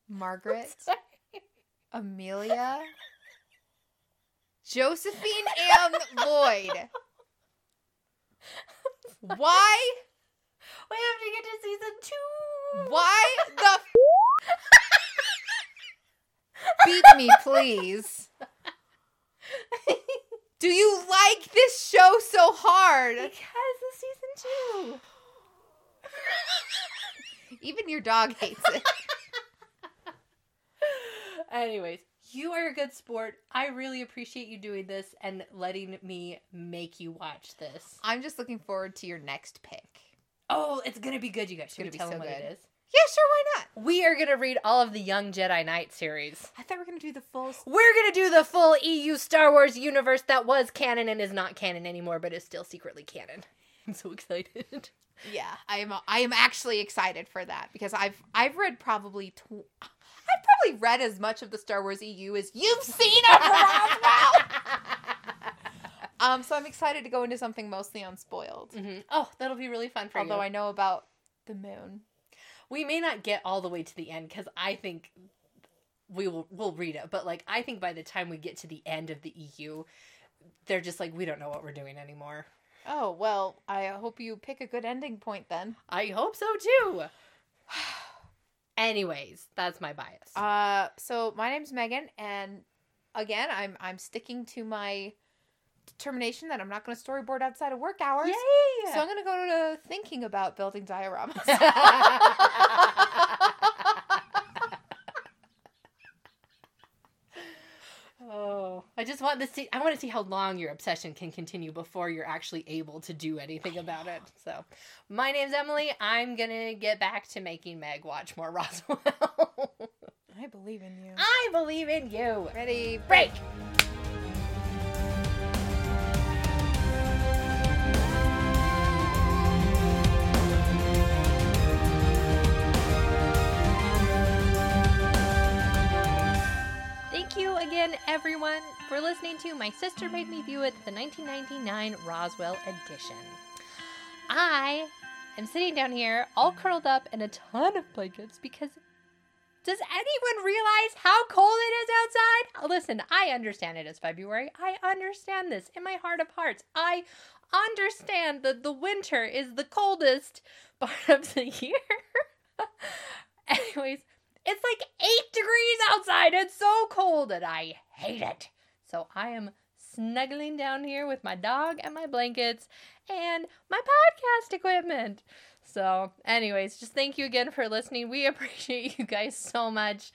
[SPEAKER 2] Margaret, Amelia, Josephine M. Lloyd. Why?
[SPEAKER 1] We have to get to season two.
[SPEAKER 2] Why the f- beat me, please? Do you like this show so hard?
[SPEAKER 1] Because of season two.
[SPEAKER 2] Even your dog hates it.
[SPEAKER 1] Anyways, you are a good sport. I really appreciate you doing this and letting me make you watch this.
[SPEAKER 2] I'm just looking forward to your next pick.
[SPEAKER 1] Oh, it's gonna be good, you guys. Should we tell
[SPEAKER 2] so
[SPEAKER 1] them what
[SPEAKER 2] good.
[SPEAKER 1] it is?
[SPEAKER 2] Yeah, sure, why not?
[SPEAKER 1] We are gonna read all of the Young Jedi Knight series.
[SPEAKER 2] I thought we were gonna do the full.
[SPEAKER 1] We're gonna do the full EU Star Wars universe that was canon and is not canon anymore, but is still secretly canon. I'm so excited.
[SPEAKER 2] Yeah, I am. I am actually excited for that because I've I've read probably tw- I've probably read as much of the Star Wars EU as you've seen of Roswell. um, so I'm excited to go into something mostly unspoiled.
[SPEAKER 1] hmm Oh, that'll be really fun for
[SPEAKER 2] Although
[SPEAKER 1] you.
[SPEAKER 2] I know about the moon.
[SPEAKER 1] we may not get all the way to the end because I think we will we'll read it, but like I think by the time we get to the end of the EU, they're just like we don't know what we're doing anymore.
[SPEAKER 2] Oh well, I hope you pick a good ending point then.
[SPEAKER 1] I hope so too. Anyways, that's my bias.
[SPEAKER 2] Uh, so my name's Megan, and again, I'm I'm sticking to my determination that I'm not going to storyboard outside of work hours.
[SPEAKER 1] Yay!
[SPEAKER 2] So I'm going to go to thinking about building dioramas.
[SPEAKER 1] I just want to see. I want to see how long your obsession can continue before you're actually able to do anything about it. So, my name's Emily. I'm gonna get back to making Meg watch more Roswell.
[SPEAKER 2] I believe in you.
[SPEAKER 1] I believe in you.
[SPEAKER 2] Ready?
[SPEAKER 1] Break. Again, everyone, for listening to My Sister Made Me View It, the 1999 Roswell edition. I am sitting down here, all curled up in a ton of blankets because does anyone realize how cold it is outside? Listen, I understand it is February. I understand this in my heart of hearts. I understand that the winter is the coldest part of the year. Anyways, it's like eight degrees outside. It's so cold and I hate it. So I am snuggling down here with my dog and my blankets and my podcast equipment. So, anyways, just thank you again for listening. We appreciate you guys so much.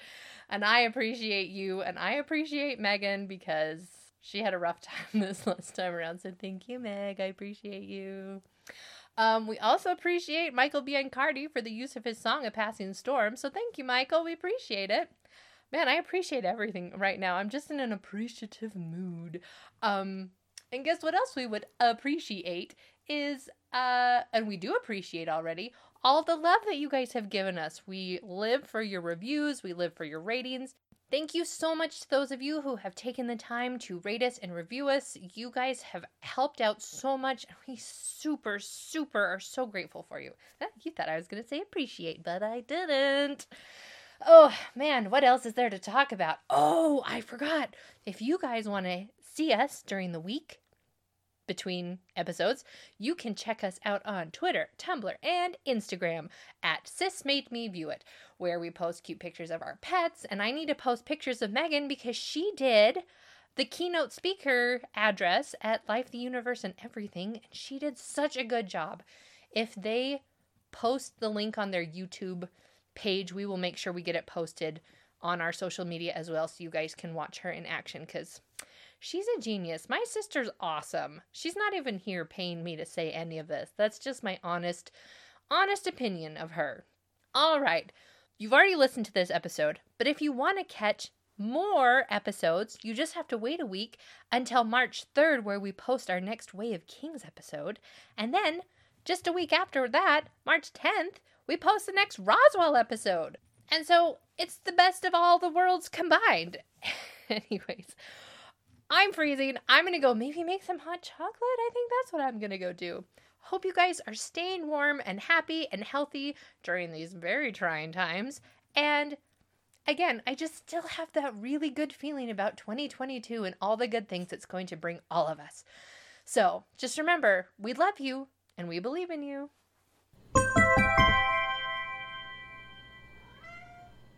[SPEAKER 1] And I appreciate you. And I appreciate Megan because she had a rough time this last time around. So, thank you, Meg. I appreciate you. Um, we also appreciate Michael Biancardi for the use of his song A Passing Storm. So, thank you, Michael. We appreciate it. Man, I appreciate everything right now. I'm just in an appreciative mood. Um, and guess what else we would appreciate is uh and we do appreciate already all the love that you guys have given us. We live for your reviews, we live for your ratings. Thank you so much to those of you who have taken the time to rate us and review us. You guys have helped out so much, we super, super are so grateful for you. Ah, you thought I was going to say appreciate, but I didn't. Oh man, what else is there to talk about? Oh, I forgot. If you guys want to see us during the week, between episodes, you can check us out on Twitter, Tumblr, and Instagram at Sis Made Me View It, where we post cute pictures of our pets. And I need to post pictures of Megan because she did the keynote speaker address at Life, the Universe, and Everything. And she did such a good job. If they post the link on their YouTube page, we will make sure we get it posted on our social media as well so you guys can watch her in action because she's a genius. My sister's awesome. She's not even here paying me to say any of this. That's just my honest, honest opinion of her. All right. You've already listened to this episode, but if you want to catch more episodes, you just have to wait a week until March 3rd, where we post our next Way of Kings episode. And then, just a week after that, March 10th, we post the next Roswell episode. And so it's the best of all the worlds combined. Anyways, I'm freezing. I'm going to go maybe make some hot chocolate. I think that's what I'm going to go do. Hope you guys are staying warm and happy and healthy during these very trying times. And again, I just still have that really good feeling about 2022 and all the good things it's going to bring all of us. So just remember, we love you and we believe in you.